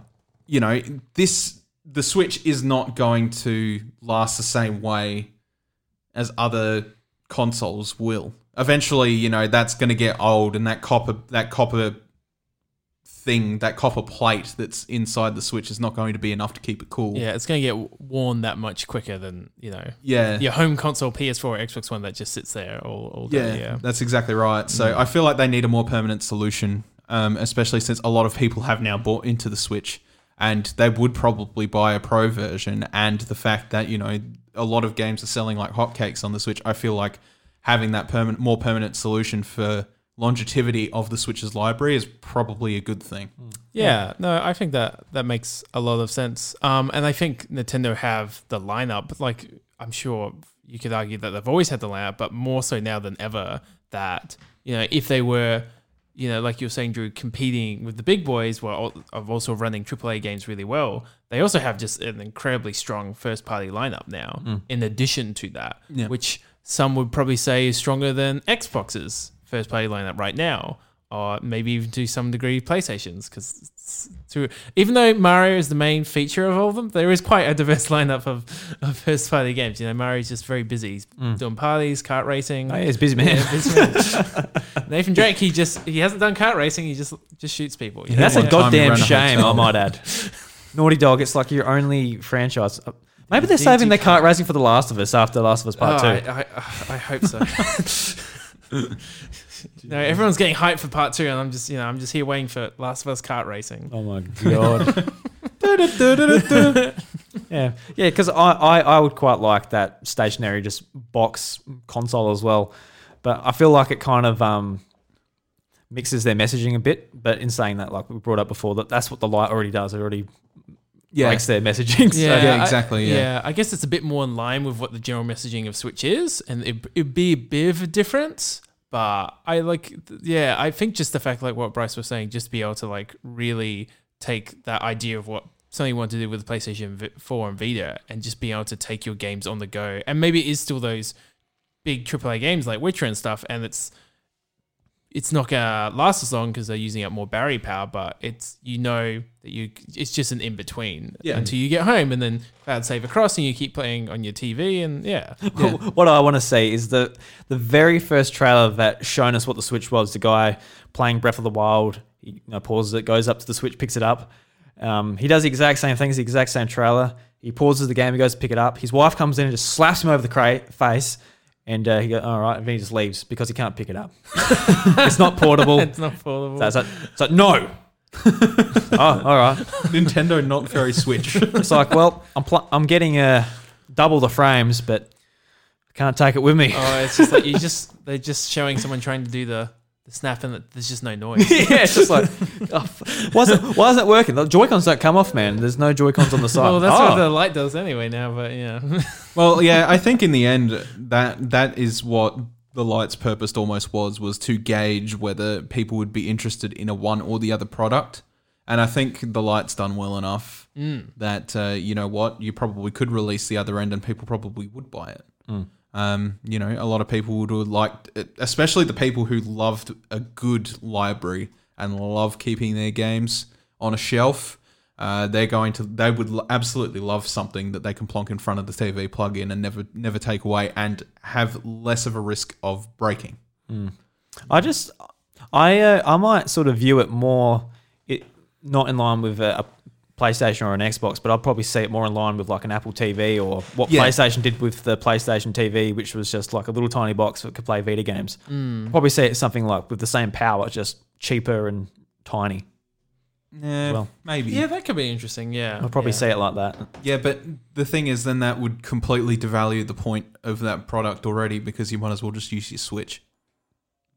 Speaker 2: you know, this the Switch is not going to last the same way as other consoles will. Eventually, you know, that's going to get old and that copper that copper thing, that copper plate that's inside the Switch is not going to be enough to keep it cool.
Speaker 3: yeah, it's going to get worn that much quicker than, you know,
Speaker 2: Yeah.
Speaker 3: your home console PS4 or Xbox One that just sits there all, all day. Yeah.
Speaker 2: that's exactly right. So I feel like they need a more permanent solution, um, especially since a lot of people have now bought into the Switch and they would probably buy a Pro version. And the fact that you know a lot of games are selling like hotcakes on the Switch, I feel like having that permanent, more permanent solution for longevity of the Switch's library is probably a good thing.
Speaker 3: Yeah, no, I think that that makes a lot of sense. Um, and I think Nintendo have the lineup. Like, I'm sure you could argue that they've always had the lineup, but more so now than ever. That you know, if they were, you know, like you're saying, Drew, competing with the big boys, while of also running AAA games really well, they also have just an incredibly strong first party lineup now. In addition to that,
Speaker 2: Yeah.
Speaker 3: which some would probably say is stronger than Xbox's first party lineup right now, or maybe even to some degree PlayStation's. Because even though Mario is the main feature of all of them, there is quite a diverse lineup of, of first party games. You know, Mario's just very busy. He's doing parties, kart racing.
Speaker 1: oh, yeah, it's busy man.
Speaker 3: Yeah, busy man. Nathan Drake, he just he hasn't done kart racing. He just just shoots people. you know?
Speaker 1: That's a
Speaker 2: One time he
Speaker 1: goddamn shame. I might add. Naughty Dog, it's like your only franchise. Uh, Maybe they're saving their kart racing for The Last of Us after Last of Us Part
Speaker 3: Oh,
Speaker 1: 2.
Speaker 3: I, I, I hope so. No, everyone's getting hyped for part two, and I'm just, you know, I'm just here waiting for Last of Us kart racing.
Speaker 1: Oh my god. yeah, yeah, because I, I, I would quite like that stationary just box console as well, but I feel like it kind of um mixes their messaging a bit. But in saying that, like we brought up before, that that's what the light already does. It already
Speaker 2: Yeah,
Speaker 1: breaks their messaging. so-
Speaker 2: Yeah,
Speaker 3: I-
Speaker 2: exactly, yeah.
Speaker 3: yeah, I guess it's a bit more in line with what the general messaging of Switch is, and it, it'd be a bit of a difference. But I like, yeah, I think just the fact, like what Bryce was saying, just be able to like really take that idea of what something you want to do with the PlayStation 4 and Vita, and just be able to take your games on the go, and maybe it is still those big AAA games like Witcher and stuff, and it's it's not gonna last as long because they're using up more battery power, but it's you know that you it's just an in between
Speaker 2: Yeah.
Speaker 3: until you get home and then cloud save across and you keep playing on your TV and yeah.
Speaker 1: what I want to say is that the very first trailer that shown us what the Switch was, the guy playing Breath of the Wild, he you know, pauses it, goes up to the Switch, picks it up. Um, he does the exact same thing the exact same trailer. He pauses the game, he goes to pick it up. His wife comes in and just slaps him over the cra- face. And uh, he goes, all right, and then he just leaves because he can't pick it up. it's not portable.
Speaker 3: It's not portable.
Speaker 1: So it's like, it's like, no. oh, all right.
Speaker 2: Nintendo not very Switch.
Speaker 1: It's like, well, I'm pl- I'm getting uh, double the frames, but I can't take it with me.
Speaker 3: oh, it's just like you just they're just showing someone trying to do the, the snap and there's just no noise.
Speaker 1: yeah, it's just like, oh, f- why, isn't, why isn't it working? The Joy Cons don't come off, man. There's no Joy Cons on the side.
Speaker 3: well, that's
Speaker 1: oh.
Speaker 3: what the light does anyway now, but yeah.
Speaker 2: Well, yeah, I think in the end that that is what the light's purpose almost was was to gauge whether people would be interested in a one or the other product. And I think the light's done well enough
Speaker 3: Mm.
Speaker 2: that uh, you know what you probably could release the other end, and people probably would buy it. Um, you know, a lot of people would have liked, especially the people who loved a good library and love keeping their games on a shelf. Uh, they're going to, they would absolutely love something that they can plonk in front of the TV, plug in, and never, never take away, and have less of a risk of breaking.
Speaker 1: I just, I, uh, I might sort of view it more, it not in line with a, a PlayStation or an Xbox, but I'll probably see it more in line with like an Apple TV or what
Speaker 2: Yeah.
Speaker 1: PlayStation did with the PlayStation TV, which was just like a little tiny box that could play Vita games.
Speaker 3: Mm.
Speaker 1: Probably see it something like with the same power, just cheaper and tiny.
Speaker 2: Yeah,
Speaker 1: Well.
Speaker 2: maybe.
Speaker 3: Yeah, that could be interesting. Yeah,
Speaker 1: I'll probably
Speaker 3: yeah.
Speaker 1: see it like that.
Speaker 2: Yeah, but the thing is, then that would completely devalue the point of that product already because you might as well just use your Switch.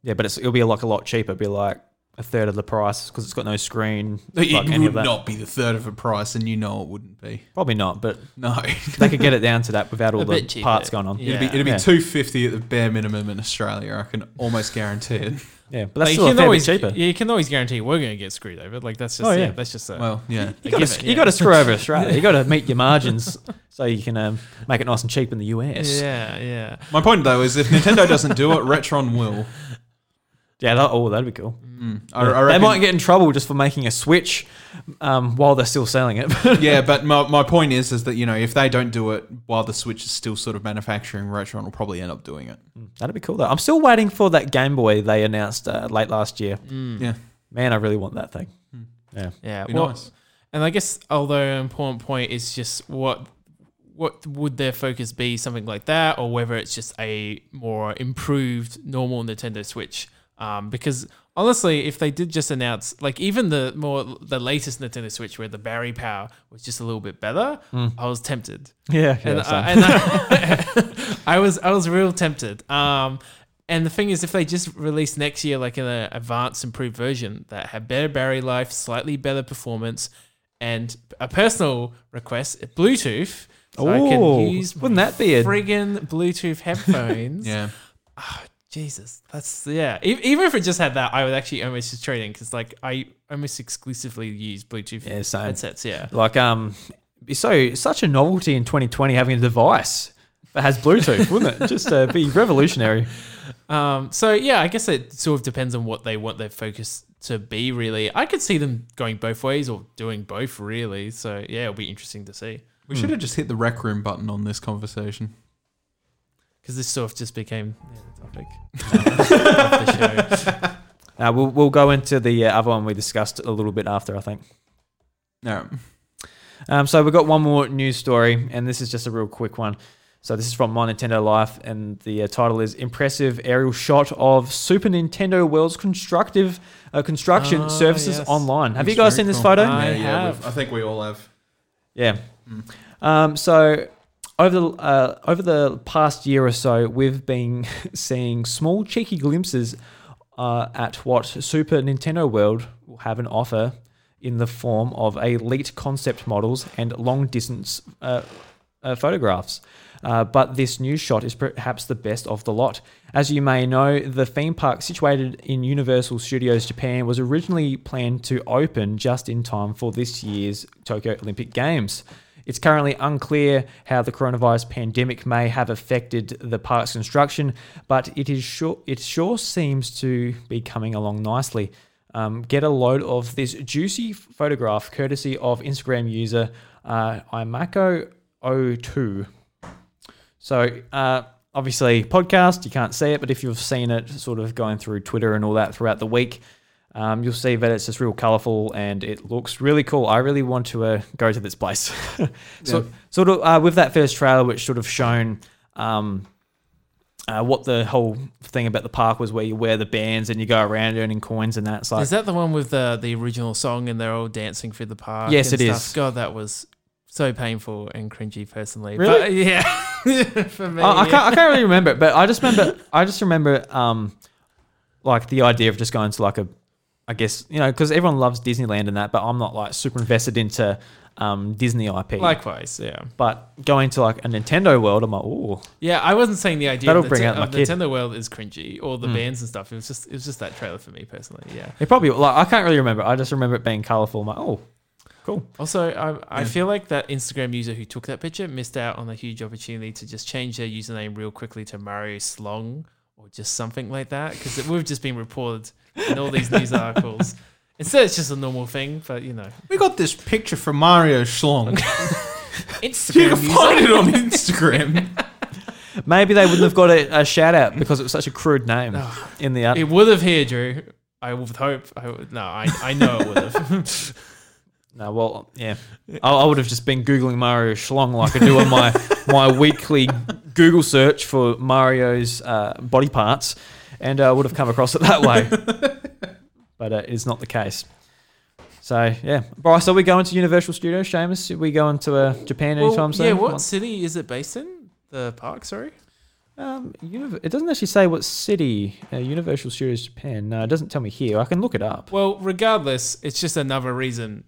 Speaker 1: Yeah, but it's, it'll be like a lot cheaper. It'll be like a third of the price because it's got no screen.
Speaker 2: It
Speaker 1: like
Speaker 2: would not be the third of a price, and you know it wouldn't be.
Speaker 1: Probably not, but
Speaker 2: No,
Speaker 1: they could get it down to that without all
Speaker 3: A
Speaker 1: the
Speaker 3: cheaper.
Speaker 1: parts going on.
Speaker 3: Yeah.
Speaker 2: it'd be it'd be
Speaker 1: Yeah.
Speaker 2: two fifty at the bare minimum in Australia. I can almost guarantee it.
Speaker 1: Yeah, but
Speaker 3: But
Speaker 1: that's
Speaker 3: you
Speaker 1: still a
Speaker 3: can
Speaker 1: fair
Speaker 3: always,
Speaker 1: bit cheaper.
Speaker 3: yeah, you can always guarantee we're going to get screwed over. Like that's just
Speaker 1: Oh,
Speaker 3: yeah.
Speaker 1: yeah.
Speaker 3: that's just a,
Speaker 2: Well, yeah,
Speaker 1: You got to
Speaker 3: yeah.
Speaker 1: you got to screw over Australia. You got to meet your margins so you can um, make it nice and cheap in the US.
Speaker 3: yeah, yeah.
Speaker 2: My point though is, if Nintendo doesn't do it, Retron will.
Speaker 1: Yeah, that, oh, that'd be cool.
Speaker 2: Mm. I, I
Speaker 1: they might get in trouble just for making a Switch um, while they're still selling it.
Speaker 2: yeah, but my, my point is, is that you know if they don't do it while the Switch is still sort of manufacturing, Retron will probably end up doing it.
Speaker 1: that'd be cool though. I'm still waiting for that Game Boy they announced uh, late last year.
Speaker 2: Yeah,
Speaker 1: Man, I really want that thing. Yeah.
Speaker 3: Yeah,
Speaker 2: be
Speaker 3: well,
Speaker 2: nice.
Speaker 3: and I guess although an important point is just what what would their focus be, something like that, or whether it's just a more improved normal Nintendo Switch. Um, because honestly, if they did just announce like even the more the latest Nintendo Switch where the battery power was just a little bit better, I was tempted.
Speaker 1: Yeah. okay,
Speaker 3: and, uh, and I, I was I was real tempted. Um, and the thing is, if they just release next year like an advanced, improved version that had better battery life, slightly better performance, and a personal request, Bluetooth, so I can use
Speaker 1: wouldn't that be a-
Speaker 3: friggin' Bluetooth headphones?
Speaker 2: Yeah,
Speaker 3: Jesus, that's yeah. E- even if it just had that, I would actually almost just trade in because like I almost exclusively use Bluetooth
Speaker 1: Yeah, same.
Speaker 3: headsets. Yeah.
Speaker 1: like um, so such a novelty in 2020 having a device that has Bluetooth, wouldn't it? Just uh, be revolutionary.
Speaker 3: Um, so yeah, I guess it sort of depends on what they want their focus to be. Really, I could see them going both ways or doing both. Really, so yeah, it'll be interesting to see
Speaker 2: we should have just hit the rec room button on this conversation.
Speaker 3: Because this sort of just became yeah, the topic of the show.
Speaker 1: Uh, we'll we'll go into the uh, other one we discussed a little bit after, I think.
Speaker 2: No,
Speaker 1: Um, so we've got one more news story, and this is just a real quick one. So this is from My Nintendo Life, and the uh, title is "Impressive Aerial Shot of Super Nintendo World's Constructive uh, Construction
Speaker 3: Ah,
Speaker 1: Services
Speaker 3: yes.
Speaker 1: Online." Have
Speaker 2: That's
Speaker 1: you guys
Speaker 2: very
Speaker 1: seen this
Speaker 2: cool.
Speaker 1: photo?
Speaker 3: I
Speaker 2: yeah, yeah,
Speaker 3: have.
Speaker 2: we've- I think we all have.
Speaker 1: Yeah. Um, so over the uh, over the past year or so, we've been seeing small cheeky glimpses uh, at what Super Nintendo World will have an offer in the form of elite concept models and long distance uh, uh, photographs. Uh, but this new shot is perhaps the best of the lot. As you may know, the theme park situated in Universal Studios Japan was originally planned to open just in time for this year's Tokyo Olympic Games. It's currently unclear how the coronavirus pandemic may have affected the park's construction, but it is sure it sure seems to be coming along nicely. Um, get a load of this juicy photograph courtesy of Instagram user uh, Imako02. So, uh, obviously, podcast, you can't see it, but if you've seen it sort of going through Twitter and all that throughout the week, um, you'll see that it's just real colorful and it looks really cool. I really want to uh, go to this place. so, sort of uh, with that first trailer, which sort of shown um, uh, what the whole thing about the park was, where you wear the bands and you go around earning coins and that. It's like,
Speaker 3: Is that the one with the the original song and they're all dancing through the park?
Speaker 1: Yes, it
Speaker 3: stuff?
Speaker 1: is.
Speaker 3: God, that was so painful and cringy, personally.
Speaker 1: Really?
Speaker 3: But, yeah, for me.
Speaker 1: I, I
Speaker 3: yeah.
Speaker 1: can't. I can't really remember it, but I just remember. I just remember, um, like the idea of just going to like a, I guess you know, because everyone loves Disneyland and that, but I'm not like super invested into, um, Disney IP.
Speaker 3: Likewise, yeah.
Speaker 1: but going to like a Nintendo world, I'm like, oh,
Speaker 3: Yeah, I wasn't saying the idea
Speaker 1: That'll
Speaker 3: of,
Speaker 1: bring out my
Speaker 3: of
Speaker 1: kid.
Speaker 3: Nintendo World is cringy or the
Speaker 1: Mm.
Speaker 3: bands and stuff. It was just it was just that trailer for me personally. Yeah.
Speaker 1: it probably like I can't really remember. I just remember it being colorful. I'm like, oh, cool.
Speaker 3: Also, I, I
Speaker 2: Yeah.
Speaker 3: feel like that Instagram user who took that picture missed out on a huge opportunity to just change their username real quickly to Mario Slong or just something like that because we've just been reported in all these news articles. Instead, it's just a normal thing, but you know,
Speaker 2: We got this picture from Mario Schlong.
Speaker 3: Instagram
Speaker 2: you can
Speaker 3: user-
Speaker 2: find it on Instagram.
Speaker 1: Maybe they wouldn't have got a, a shout out because it was such a crude name in the. App.
Speaker 3: It would have here, Drew. I would hope. I would, no, I, I know it would have.
Speaker 1: No, well, yeah, I, I would have just been googling Mario Schlong like I do on my my weekly Google search for Mario's uh, body parts, and I would have come across it that way. but uh, it's not the case. So yeah, Bryce, are we going to Universal Studios? Seamus, are we going to uh, Japan anytime soon?
Speaker 3: yeah, what city is it based in? The park, sorry.
Speaker 1: Um, it doesn't actually say what city. Uh, Universal Studios Japan. No, it doesn't tell me here. I can look it up.
Speaker 3: Well, regardless, it's just another reason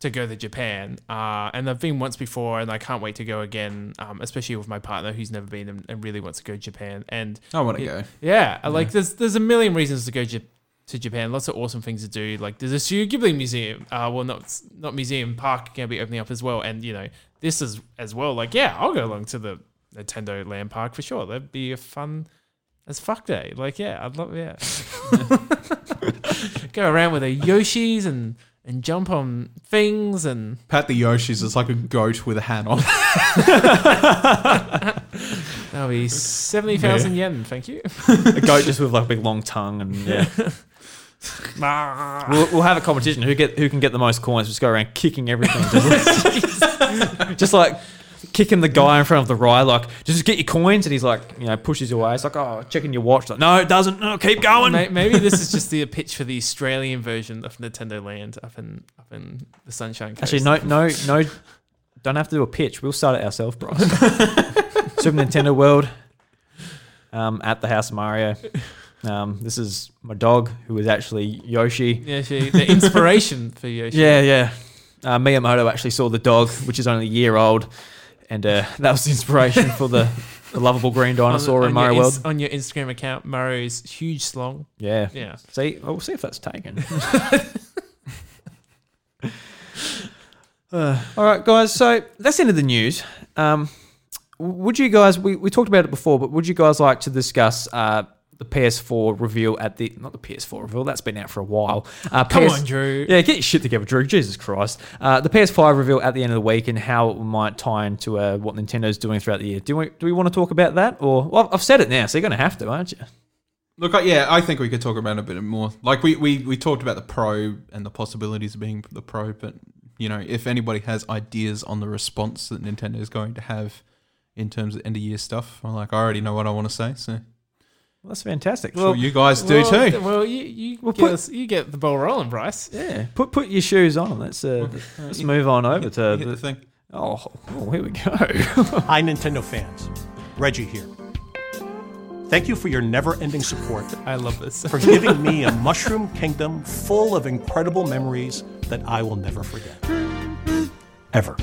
Speaker 3: to go to Japan. Uh, and I've been once before, and I can't wait to go again. Um, especially with my partner who's never been and, and really wants to go to Japan. And
Speaker 2: I want to go.
Speaker 3: yeah, like there's there's a million reasons to go J- to Japan. Lots of awesome things to do. Like there's a Studio Ghibli museum. Uh, well, not not museum park going to be opening up as well. And you know this is as well. Like yeah, I'll go along to the Nintendo Land Park for sure. That'd be a fun as fuck day. Like yeah, I'd love yeah. go around with the Yoshis and and jump on things and
Speaker 2: Pat the Yoshis is like a goat with a hat on.
Speaker 3: that'll be seventy thousand yen. Thank you.
Speaker 1: a goat just with like a big long tongue, and yeah. We'll, we'll have a competition. Who get who can get the most coins? Just go around kicking everything, just, just like kicking the guy in front of the ride. Like, just get your coins, and he's like, you know, pushes away. It's like, oh, checking your watch. Like, no, it doesn't. No, keep going.
Speaker 3: May- Maybe this is just the pitch for the Australian version of Nintendo Land up in up in the Sunshine Coast.
Speaker 1: Actually, no, no, no. Don't have to do a pitch. We'll start it ourselves, Bryce. Super Nintendo World um, at the House of Mario. Um, this is my dog, who is actually Yoshi.
Speaker 3: Yeah, she, the inspiration for Yoshi.
Speaker 1: Yeah, yeah. Uh, Miyamoto actually saw the dog, which is only a year old, and uh, that was the inspiration for the, the lovable green dinosaur
Speaker 3: on
Speaker 1: in Mario World.
Speaker 3: on your Instagram account, Mario's huge slong.
Speaker 1: Yeah.
Speaker 3: Yeah.
Speaker 1: See, we'll see if that's taken. Uh, all right, guys. So that's the end of the news. Um, would you guys? We, we talked about it before, but would you guys like to discuss uh, the PS4 reveal at the not the PS4 reveal? That's been out for a while. Uh,
Speaker 3: Come
Speaker 1: PS
Speaker 3: on, Drew.
Speaker 1: Yeah, get your shit together, Drew. Jesus Christ. Uh, the PS5 reveal at the end of the week and how it might tie into uh, what Nintendo's doing throughout the year. Do we, do we want to talk about that? Or well, I've said it now, so you're going to have to, aren't you?
Speaker 2: Look, yeah, I think we could talk about it a bit more. Like we, we, we talked about the pro and the possibilities of being the pro, but you know, if anybody has ideas on the response that Nintendo is going to have in terms of end of year stuff, I'm like, I already know what I want to say. So
Speaker 1: Well, that's fantastic.
Speaker 2: sure
Speaker 1: Well,
Speaker 2: you guys do
Speaker 3: well,
Speaker 2: too.
Speaker 3: Well, you you,
Speaker 1: Well,
Speaker 3: get
Speaker 1: put-
Speaker 3: us, you get the ball rolling, Bryce.
Speaker 1: yeah, put put your shoes on. Let's uh, let's move on over to
Speaker 2: Hit the
Speaker 1: the,
Speaker 2: thing.
Speaker 1: oh, oh, here we go.
Speaker 6: Hi, Nintendo fans. Reggie here. Thank you for your never ending support,
Speaker 3: I love this.
Speaker 6: for giving me a mushroom kingdom full of incredible memories that I will never forget. Ever.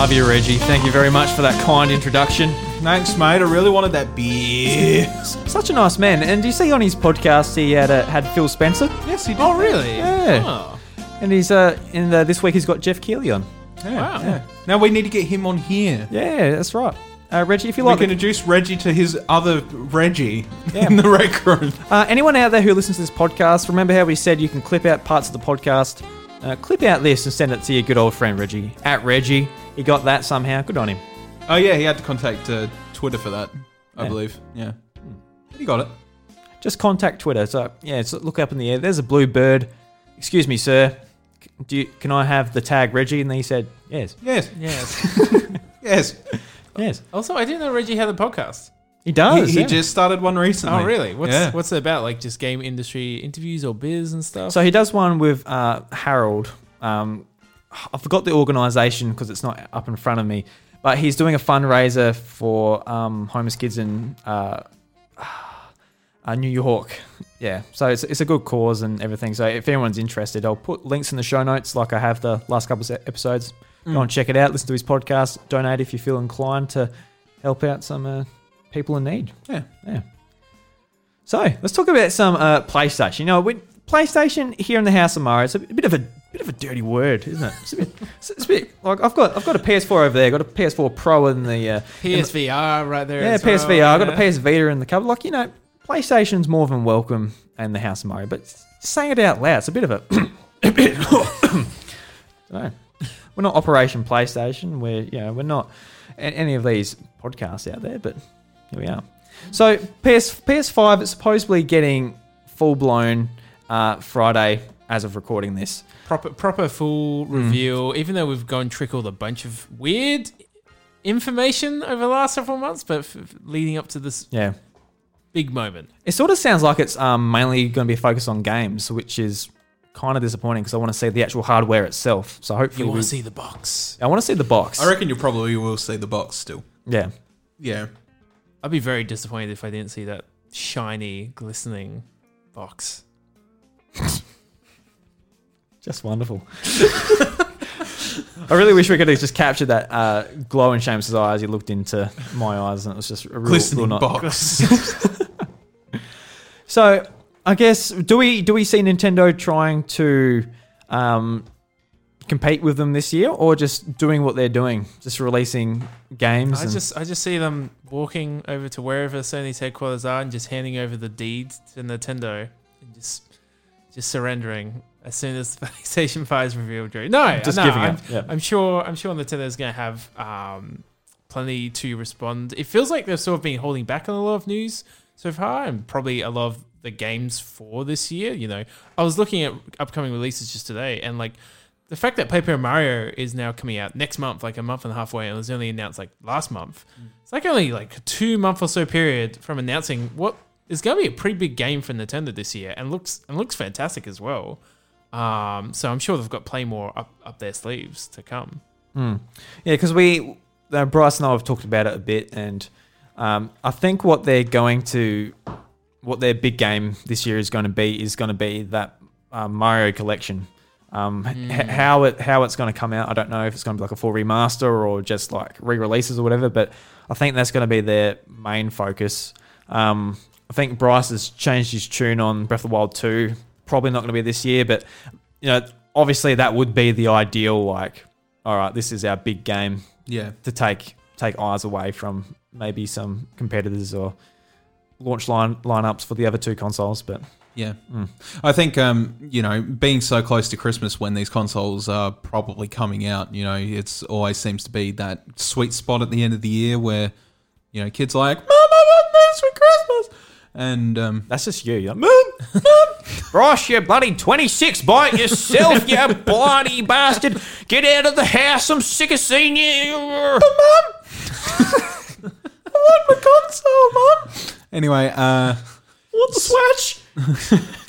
Speaker 1: Love you, Reggie. Thank you very much for that kind introduction.
Speaker 2: Thanks, mate. I really wanted that beer.
Speaker 1: Such a nice man. And do you see on his podcast he had uh, had Phil Spencer?
Speaker 2: yes, he did.
Speaker 3: oh, really?
Speaker 1: Yeah.
Speaker 3: Oh,
Speaker 1: And he's uh in the, this week he's got Geoff Keighley on.
Speaker 3: wow.
Speaker 2: Yeah. Now we need to get him on here.
Speaker 1: Yeah, that's right. Uh, Reggie, if you
Speaker 2: We
Speaker 1: like,
Speaker 2: can
Speaker 1: the-
Speaker 2: introduce Reggie to his other Reggie
Speaker 1: Yeah.
Speaker 2: in the rec room.
Speaker 1: uh, anyone out there who listens to this podcast, remember how we said you can clip out parts of the podcast. Uh, clip out this and send it to your good old friend Reggie at Reggie. He got that somehow. Good on him.
Speaker 2: Oh yeah, he had to contact uh, Twitter for that, I
Speaker 1: Yeah.
Speaker 2: believe. Yeah, he got it.
Speaker 1: Just contact Twitter. So yeah, so look up in the air. There's a blue bird. Excuse me, sir. C- Do you, can I have the tag Reggie? And he said yes,
Speaker 2: Yes,
Speaker 3: Yes.
Speaker 2: yes.
Speaker 1: yes.
Speaker 3: also, I didn't know Reggie had a podcast.
Speaker 1: He does.
Speaker 2: he he
Speaker 1: yeah.
Speaker 2: just started one recently.
Speaker 3: Oh, really? What's
Speaker 2: Yeah.
Speaker 3: what's it about? Like just game industry interviews or biz and stuff?
Speaker 1: So he does one with uh, Harold. Um, I forgot the organisation because it's not up in front of me, but he's doing a fundraiser for um, homeless kids in uh, uh, New York. Yeah, so it's, it's a good cause and everything. So if anyone's interested, I'll put links in the show notes like I have the last couple of episodes. Go and check it out. Listen to his podcast. Donate if you feel inclined to help out some uh, people in need.
Speaker 2: Yeah.
Speaker 1: Yeah. So let's talk about some uh, PlayStation. You know, we, PlayStation here in the House of Mario. It's a bit of a bit of a dirty word, isn't it? It's a bit, it's, a bit like I've got I've got a PS4 over there. Got a PS4 Pro in the uh, in the-
Speaker 3: PSVR right there.
Speaker 1: yeah,
Speaker 3: as well,
Speaker 1: PSVR. I've got a. PS Vita in the cupboard. Like, you know, PlayStation's more than welcome in the House of Mario, but saying it out loud, it's a bit of a. a. We're not Operation PlayStation. We're, you know, we're not any of these podcasts out there, but here we are. So, PS, PS5 is supposedly getting full blown uh, Friday as of recording this.
Speaker 3: Proper proper full
Speaker 1: Hmm.
Speaker 3: reveal. Even though we've gone trickled a bunch of weird information over the last several months, but f- f- leading up to this
Speaker 1: Yeah.
Speaker 3: big moment.
Speaker 1: It sort of sounds like it's um, mainly going to be focused on games, which is kind of disappointing because I want to see the actual hardware itself. So hopefully,
Speaker 3: You want to see the box?
Speaker 1: I want to see the box.
Speaker 2: I reckon you probably will see the box still.
Speaker 1: yeah,
Speaker 2: Yeah.
Speaker 3: I'd be very disappointed if I didn't see that shiny, glistening box.
Speaker 1: just wonderful. I really wish we could have just captured that uh, glow in Seamus's eye as he looked into my eyes, and it was just a real,
Speaker 2: Glistening
Speaker 1: real nice-
Speaker 2: box.
Speaker 1: So I guess do we do we see Nintendo trying to um, compete with them this year, or just doing what they're doing, just releasing games?
Speaker 3: I
Speaker 1: and-
Speaker 3: just I just see them walking over to wherever Sony's headquarters are and just handing over the deeds to Nintendo and just just surrendering as soon as the PlayStation 5 is revealed. Drew. No,
Speaker 1: Just
Speaker 3: no,
Speaker 1: giving
Speaker 3: I'm,
Speaker 1: up, yeah.
Speaker 3: I'm sure I'm sure Nintendo's gonna have um, plenty to respond. It feels like they've sort of been holding back on a lot of news so far, and probably a lot of the games for this year. You know, I was looking at upcoming releases just today, and like the fact that Paper Mario is now coming out next month, like a month and a half away, and it was only announced like last month. It's like only like a two month or so period from announcing what is going to be a pretty big game for Nintendo this year, and looks and looks fantastic as well. Um, so I'm sure they've got plenty more up up their sleeves to come.
Speaker 1: Yeah, because we, uh, Bryce and I have talked about it a bit, and um, I think what they're going to, what their big game this year is going to be, is going to be that um, Mario collection. Um, h- how it how it's going to come out, I don't know if it's going to be like a full remaster or just like re-releases or whatever. But I think that's going to be their main focus. Um, I think Bryce has changed his tune on Breath of the Wild two. Probably not going to be this year, but you know, obviously that would be the ideal. Like, all right, this is our big game
Speaker 2: yeah.
Speaker 1: to take take eyes away from maybe some competitors or launch line lineups for the other two consoles. But
Speaker 2: Yeah.
Speaker 1: Mm.
Speaker 2: I think, um, you know, being so close to Christmas when these consoles are probably coming out, you know, it's always seems to be that sweet spot at the end of the year where, you know, kids are like, Mom, I want this for Christmas. And, um,
Speaker 1: that's just you. You're like, Mum, Mum, Bryce, you bloody twenty six by yourself, you bloody bastard! Get out of the house. I'm sick of seeing you. Mum, I want my console, Mum.
Speaker 2: anyway, uh,
Speaker 1: Want the Switch?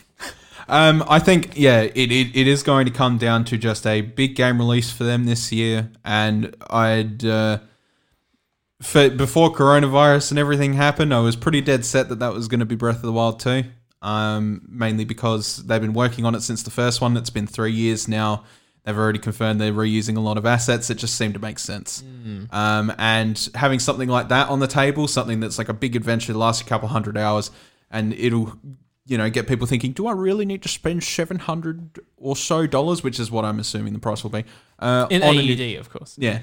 Speaker 2: Um, I think yeah, it, it, it is going to come down to just a big game release for them this year, and I'd uh, for before coronavirus and everything happened, I was pretty dead set that that was going to be Breath of the Wild two. Um, mainly because they've been working on it since the first one. It's been three years now. They've already confirmed they're reusing a lot of assets. It just seemed to make sense. Um, and having something like that on the table, something that's like a big adventure, lasts a couple hundred hours, and it'll you know, get people thinking, do I really need to spend seven hundred or so dollars, which is what I'm assuming the price will be, uh,
Speaker 3: In
Speaker 2: on
Speaker 3: AUD,
Speaker 2: new-
Speaker 3: of course.
Speaker 2: yeah,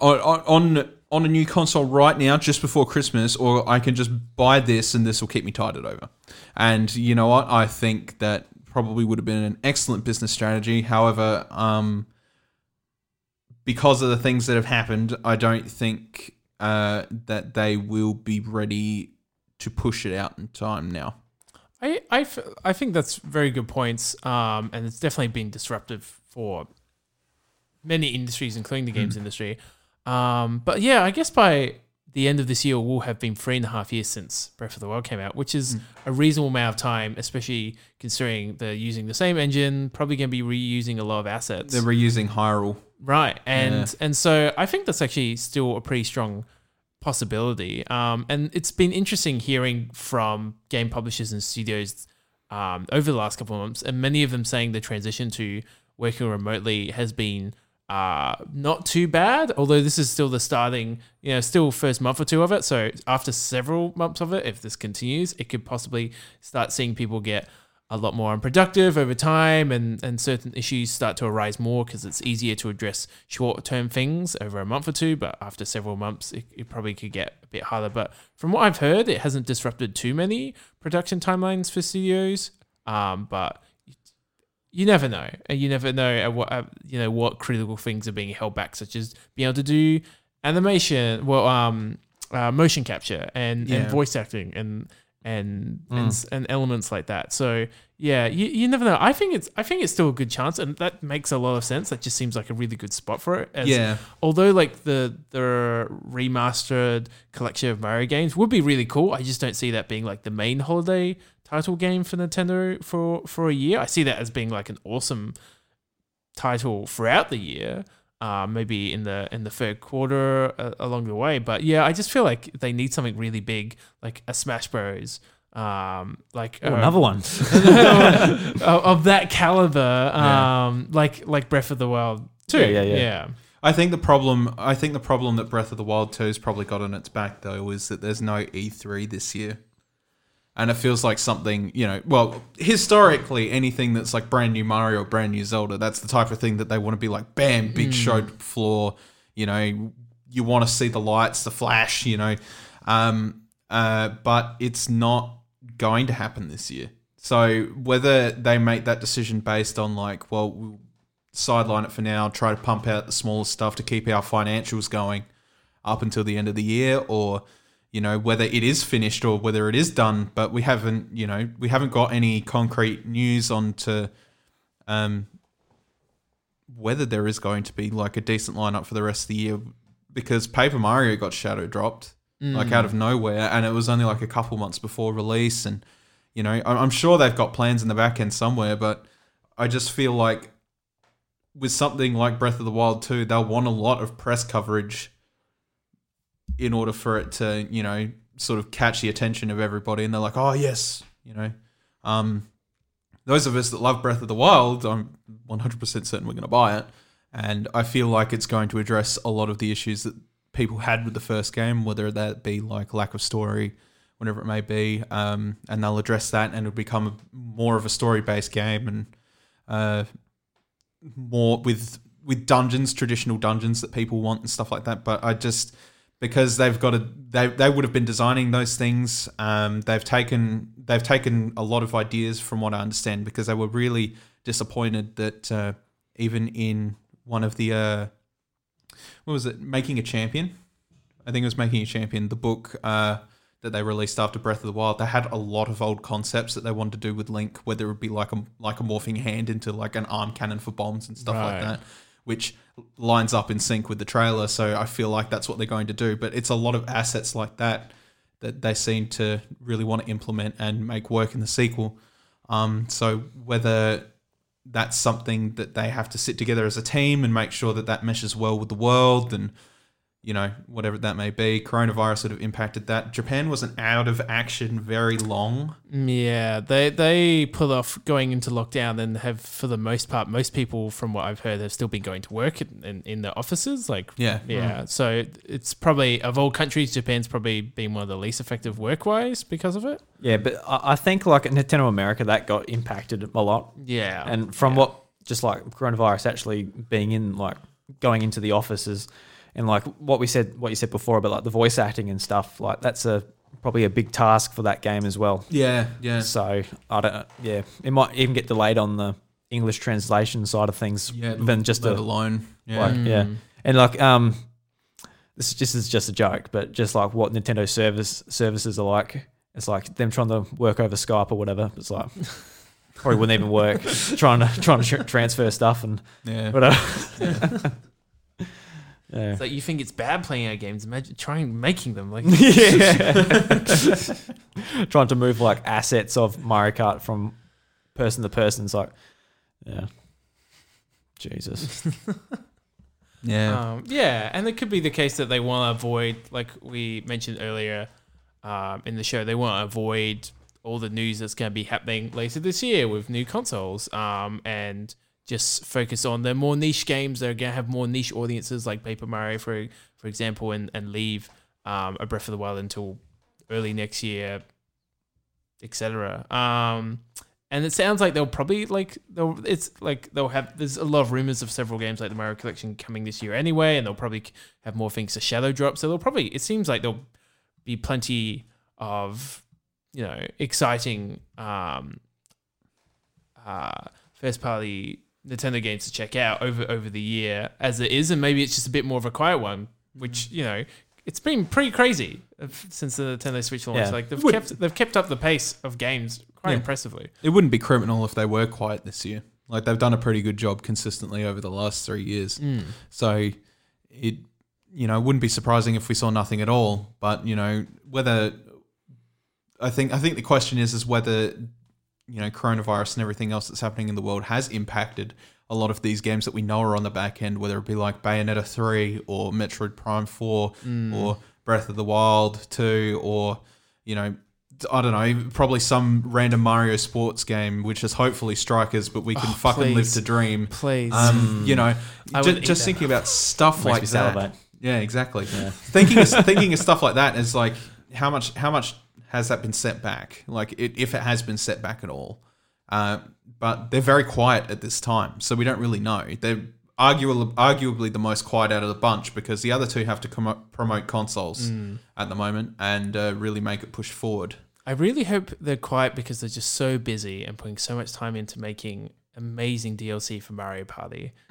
Speaker 2: on, on on a new console right now, just before Christmas, or I can just buy this and this will keep me tided over. And you know what? I think that probably would have been an excellent business strategy. However, um, because of the things that have happened, I don't think uh, that they will be ready to push it out in time now.
Speaker 3: I, I, f- I think that's very good points, um, and it's definitely been disruptive for many industries, including the games industry. Um, but yeah, I guess by the end of this year, we'll have been three and a half years since Breath of the Wild came out, which is a reasonable amount of time, especially considering they're using the same engine, probably going to be reusing a lot of assets.
Speaker 2: They're reusing Hyrule.
Speaker 3: Right. And
Speaker 2: Yeah.
Speaker 3: and so I think that's actually still a pretty strong possibility. Um, and it's been interesting hearing from game publishers and studios um, over the last couple of months, and many of them saying the transition to working remotely has been uh, not too bad. Although this is still the starting, you know, still first month or two of it. So after several months of it, if this continues, it could possibly start seeing people get a lot more unproductive over time and, and certain issues start to arise more because it's easier to address short term things over a month or two. But after several months, it, it probably could get a bit harder. But from what I've heard, it hasn't disrupted too many production timelines for studios. Um, but you never know. And You never know what uh, you know what critical things are being held back, such as being able to do animation, well, um, uh, motion capture and,
Speaker 2: Yeah.
Speaker 3: and voice acting and and and, and elements like that. So yeah, you, you never know. I think it's I think it's still a good chance, and that makes a lot of sense. That just seems like a really good spot for it. As,
Speaker 2: Yeah.
Speaker 3: Although like the the remastered collection of Mario games would be really cool, I just don't see that being like the main holiday title game for Nintendo for for a year. I see that as being like an awesome title throughout the year. Uh, maybe in the in the third quarter uh, along the way, but yeah, I just feel like they need something really big, like a Smash Bros. Um, like uh,
Speaker 1: another one.
Speaker 3: of, of that caliber,
Speaker 2: Yeah.
Speaker 3: um, like like Breath of the Wild too.
Speaker 1: Yeah, yeah, yeah.
Speaker 3: yeah.
Speaker 2: I think the problem I think the problem that Breath of the Wild 2 has probably got on its back though is that there's no E3 this year. And it feels like something, you know, well, historically anything that's like brand new Mario or brand new Zelda, that's the type of thing that they want to be like bam, big show floor, you know, you want to see the lights, the flash, you know. Um uh but it's not going to happen this year. So whether they make that decision based on like, well, we'll sideline it for now, try to pump out the smaller stuff to keep our financials going up until the end of the year, or you know whether it is finished or whether it is done. But we haven't, you know, we haven't got any concrete news on to um, whether there is going to be like a decent lineup for the rest of the year because Paper Mario got shadow dropped like out of nowhere, and it was only like a couple months before release, and you know, I'm sure they've got plans in the back end somewhere, but I just feel like with something like Breath of the Wild 2, they'll want a lot of press coverage in order for it to, you know, sort of catch the attention of everybody. And they're like, oh, yes, you know. Um, those of us that love Breath of the Wild, I'm 100% certain we're going to buy it. And I feel like it's going to address a lot of the issues that people had with the first game, whether that be like lack of story, whatever it may be. Um, and they'll address that and it'll become more of a story based game and uh, more with with dungeons, traditional dungeons that people want and stuff like that. But I just because they've got a they they would have been designing those things. Um, they've taken they've taken a lot of ideas from what I understand because they were really disappointed that uh, even in one of the uh, what was it? Making a champion. I think it was making a champion the book uh, that they released after Breath of the Wild. They had a lot of old concepts that they wanted to do with Link whether it would be like a like a morphing hand into like an arm cannon for bombs and stuff like that which lines up in sync with the trailer so I feel like that's what they're going to do. But it's a lot of assets like that that they seem to really want to implement and make work in the sequel. Um, so whether that's something that they have to sit together as a team and make sure that that meshes well with the world and you know whatever that may be coronavirus sort of impacted that japan wasn't out of action very long mm,
Speaker 3: Yeah, they they put off going into lockdown and have, for the most part, most people, from what I've heard, have still been going to work in, in, in the offices. Like,
Speaker 2: Yeah.
Speaker 3: yeah. Mm. So it's probably of all countries, Japan's probably been one of the least effective work wise because of it.
Speaker 1: Yeah, but I I think like in Nintendo America that got impacted a lot.
Speaker 3: Yeah,
Speaker 1: And from what just like coronavirus actually being in like going into the offices and like what we said what you said before about like the voice acting and stuff, like that's a probably a big task for that game as well.
Speaker 2: yeah yeah
Speaker 1: So I don't yeah, it might even get delayed on the English translation side of things
Speaker 2: yeah
Speaker 1: than just
Speaker 2: let
Speaker 1: a
Speaker 2: alone yeah
Speaker 1: like yeah.
Speaker 3: Mm.
Speaker 1: And like um this is just is just a joke, but just like what Nintendo service services are like. It's like them trying to work over Skype or whatever. It's like probably wouldn't even work trying to trying to tr- transfer stuff and
Speaker 2: yeah
Speaker 1: whatever. yeah.
Speaker 3: It's like you think it's bad playing our games. Imagine trying making them. Like,
Speaker 1: yeah. trying to move like assets of Mario Kart from person to person. It's like, yeah. Jesus.
Speaker 2: Yeah.
Speaker 3: Um, yeah, and it could be the case that they want to avoid, like we mentioned earlier um, in the show, they want to avoid all the news that's going to be happening later this year with new consoles, um, and just focus on the more niche games that are going to have more niche audiences, like Paper Mario, for for example, and and leave um, a Breath of the Wild until early next year, etc. Um, and it sounds like they'll probably like they'll it's like they'll have there's a lot of rumors of several games like the Mario Collection coming this year anyway, and they'll probably have more things to shadow drop. So they'll probably it seems like there'll be plenty of you know exciting um uh first party Nintendo games to check out over over the year as it is, and maybe it's just a bit more of a quiet one, which mm. you know it's been pretty crazy since the Nintendo Switch launch.
Speaker 1: Yeah.
Speaker 3: Like they've
Speaker 2: Would-
Speaker 3: kept they've kept up the pace of games quite
Speaker 2: Yeah.
Speaker 3: impressively.
Speaker 2: It wouldn't be criminal if they were quiet this year. Like they've done a pretty good job consistently over the last three years. Mm. So it, you know, wouldn't be surprising if we saw nothing at all. But you know, whether I think I think the question is is whether you know coronavirus and everything else that's happening in the world has impacted a lot of these games that we know are on the back end, whether it be like Bayonetta three or Metroid Prime four or Breath of the Wild two or you know. I don't know, probably some random Mario sports game, which is hopefully Strikers, but we can fucking live to dream.
Speaker 3: Please.
Speaker 2: Um, you know,
Speaker 3: I
Speaker 2: ju- just thinking about stuff like that.
Speaker 1: salivate.
Speaker 2: Yeah, exactly. Thinking of, thinking of stuff like that is like how much how much has that been set back? Like it, if it has been set back at all. Uh, but they're very quiet at this time, so we don't really know. They're arguably arguably the most quiet out of the bunch because the other two have to com- promote consoles
Speaker 3: Hmm.
Speaker 2: at the moment and uh, really make it push forward.
Speaker 3: I really hope they're quiet because they're just so busy and putting so much time into making amazing DLC for Mario Party.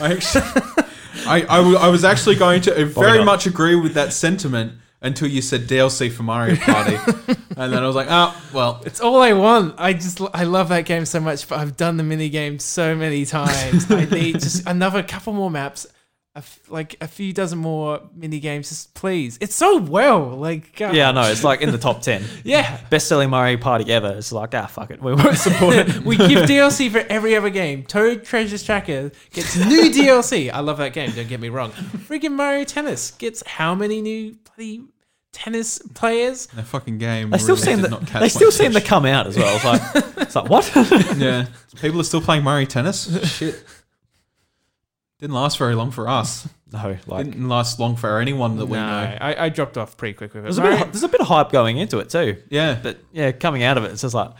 Speaker 2: I actually, I, I, w- I was actually going to very much agree with that sentiment until you said DLC for Mario Party, and then I was like, oh well,
Speaker 3: It's all I want. I just I love that game so much, but I've done the mini game so many times. I need just another couple more maps, a f- like a few dozen more mini games, just please. It's so well, like God.
Speaker 1: Yeah, I know. It's like in the top 10.
Speaker 3: yeah.
Speaker 1: Best selling Mario Party ever. It's like, ah, fuck it. We won't support it.
Speaker 3: we give DLC for every other game. Toad Treasures Tracker gets new DLC. I love that game. Don't get me wrong. Freaking Mario Tennis gets how many new bloody tennis players?
Speaker 2: that fucking game.
Speaker 1: They still
Speaker 2: really
Speaker 1: seem
Speaker 2: did
Speaker 1: to,
Speaker 2: not catch
Speaker 1: they still
Speaker 2: my
Speaker 1: seem to
Speaker 2: attention.
Speaker 1: come out as well. It's like, it's like what?
Speaker 2: Yeah, people are still playing Mario Tennis. Shit, didn't last very long for us.
Speaker 1: no, like
Speaker 2: Didn't last long for anyone that we
Speaker 3: No,
Speaker 2: know.
Speaker 3: I, I dropped off pretty quick with it.
Speaker 1: there's a bit of, there's a bit of hype going into it too.
Speaker 2: Yeah,
Speaker 1: But yeah, coming out of it, it's just like,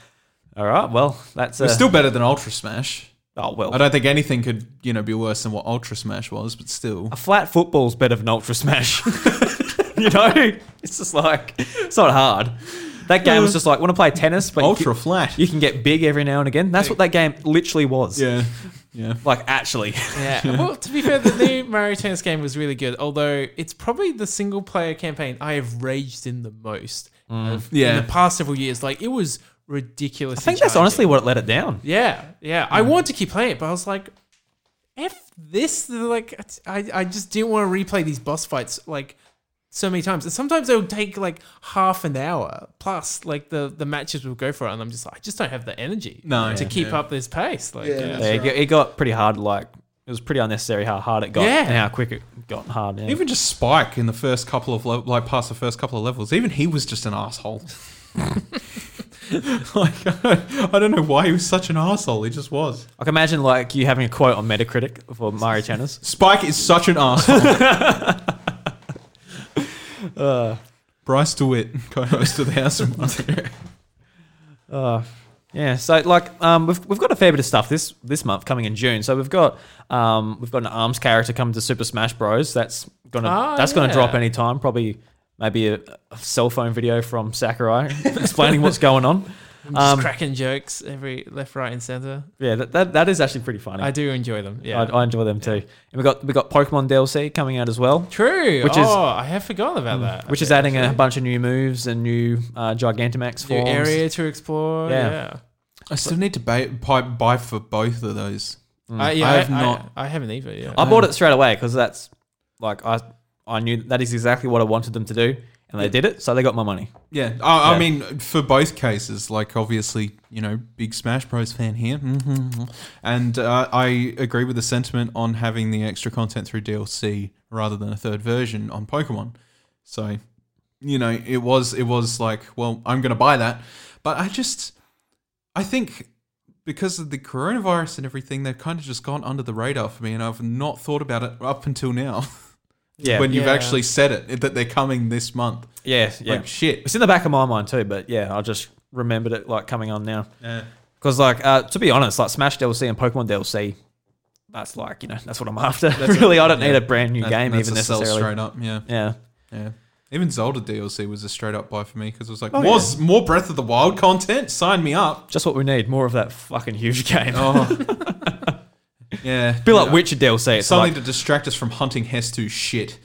Speaker 1: all right, well, that's uh,
Speaker 2: it's still better than Ultra Smash.
Speaker 1: oh well.
Speaker 2: I don't think anything could you know be worse than what Ultra Smash was, but still.
Speaker 1: a flat football's better than Ultra Smash. you know, it's just like it's not hard. That game was just like want to play tennis, but you
Speaker 2: Ultra
Speaker 1: can-
Speaker 2: flat.
Speaker 1: You can get big every now and again. That's what that game literally was.
Speaker 2: Yeah, yeah.
Speaker 1: Like actually.
Speaker 3: Yeah. Well, to be fair, the new Mario Tennis game was really good. Although it's probably the single player campaign I have raged in the most mm. of,
Speaker 2: Yeah.
Speaker 3: in the past several years. Like it was ridiculous.
Speaker 1: I think that's honestly what let it down.
Speaker 3: Yeah, yeah. I mm. wanted to keep playing it, but I was like, "F this!" Like, I, I just didn't want to replay these boss fights like so many times. And sometimes it would take like half an hour plus. Like the the matches would go for it, and I'm just like, I just don't have the energy
Speaker 2: No.
Speaker 3: to
Speaker 2: Yeah.
Speaker 3: keep
Speaker 2: Yeah.
Speaker 3: up this pace. Like, yeah,
Speaker 1: Yeah, it, got, it got pretty hard. Like it was pretty unnecessary how hard it got
Speaker 3: Yeah.
Speaker 1: and how quick it got hard. Yeah.
Speaker 2: Even just Spike in the first couple of le- like past the first couple of levels, even he was just an asshole. like I don't know why he was such an asshole. He just was.
Speaker 1: I can imagine like you having a quote on Metacritic for Mario Tennis.
Speaker 2: Spike is such an asshole. Bryce DeWitt, co-host of the House of Mario.
Speaker 1: Uh, yeah, so like um, we've, we've got a fair bit of stuff this this month coming in June. So we've got um, we've got an Arms character coming to Super Smash Bros. That's gonna
Speaker 3: Ah,
Speaker 1: that's gonna drop any time. Probably maybe a, a cell phone video from Sakurai explaining what's going on.
Speaker 3: Just
Speaker 1: Um,
Speaker 3: cracking jokes every left, right, and center.
Speaker 1: yeah, that, that, that is actually pretty funny.
Speaker 3: I do enjoy them. Yeah,
Speaker 1: I, I enjoy them too. And we got we got Pokemon DLC coming out as well,
Speaker 3: true.
Speaker 1: Which
Speaker 3: oh,
Speaker 1: is-
Speaker 3: I have forgotten about that.
Speaker 1: which is
Speaker 3: Okay,
Speaker 1: adding a
Speaker 3: actually.
Speaker 1: bunch of new moves and new uh, Gigantamax
Speaker 3: new
Speaker 1: forms.
Speaker 3: area to explore.
Speaker 1: Yeah.
Speaker 3: Yeah,
Speaker 2: I still need to buy, buy, buy for both of those.
Speaker 3: I, yeah,
Speaker 2: I
Speaker 3: I
Speaker 2: have not-
Speaker 3: I, haven't either. Yeah,
Speaker 1: I bought it straight away because that's like I I knew that is exactly what I wanted them to do, and they did it, so they got my money.
Speaker 2: Yeah, I, I
Speaker 1: Yeah.
Speaker 2: mean, for both cases, like obviously, you know, big Smash Bros fan here, Mhm. and uh, I agree with the sentiment on having the extra content through DLC rather than a third version on Pokemon. So, you know, it was it was like, well, I'm gonna buy that, but I just, I think because of the coronavirus and everything, they've kind of just gone under the radar for me, and I've not thought about it up until now.
Speaker 1: Yeah,
Speaker 2: when you've
Speaker 3: Yeah.
Speaker 2: actually said it that they're coming this month,
Speaker 1: yeah, yeah.
Speaker 2: like shit.
Speaker 1: It's in the back of my mind too, but yeah, I just remembered it like coming on now.
Speaker 2: Yeah.
Speaker 1: Because like uh, to be honest, like Smash DLC and Pokemon DLC, that's like you know that's what I'm after.
Speaker 2: That's
Speaker 1: really, I don't need a brand new
Speaker 2: That-
Speaker 1: game
Speaker 2: that's
Speaker 1: even
Speaker 2: a sell
Speaker 1: necessarily.
Speaker 2: straight up. Yeah,
Speaker 1: Yeah,
Speaker 2: yeah. Even Zelda DLC was a straight up buy for me because it was like,
Speaker 1: Oh,
Speaker 2: more,
Speaker 1: yeah.
Speaker 2: more Breath of the Wild content. Sign me up.
Speaker 1: just what we need. More of that fucking huge game.
Speaker 2: Oh, yeah.
Speaker 1: Be like Witcher DLC. It's
Speaker 2: something
Speaker 1: like,
Speaker 2: to distract us from hunting Hestu shit.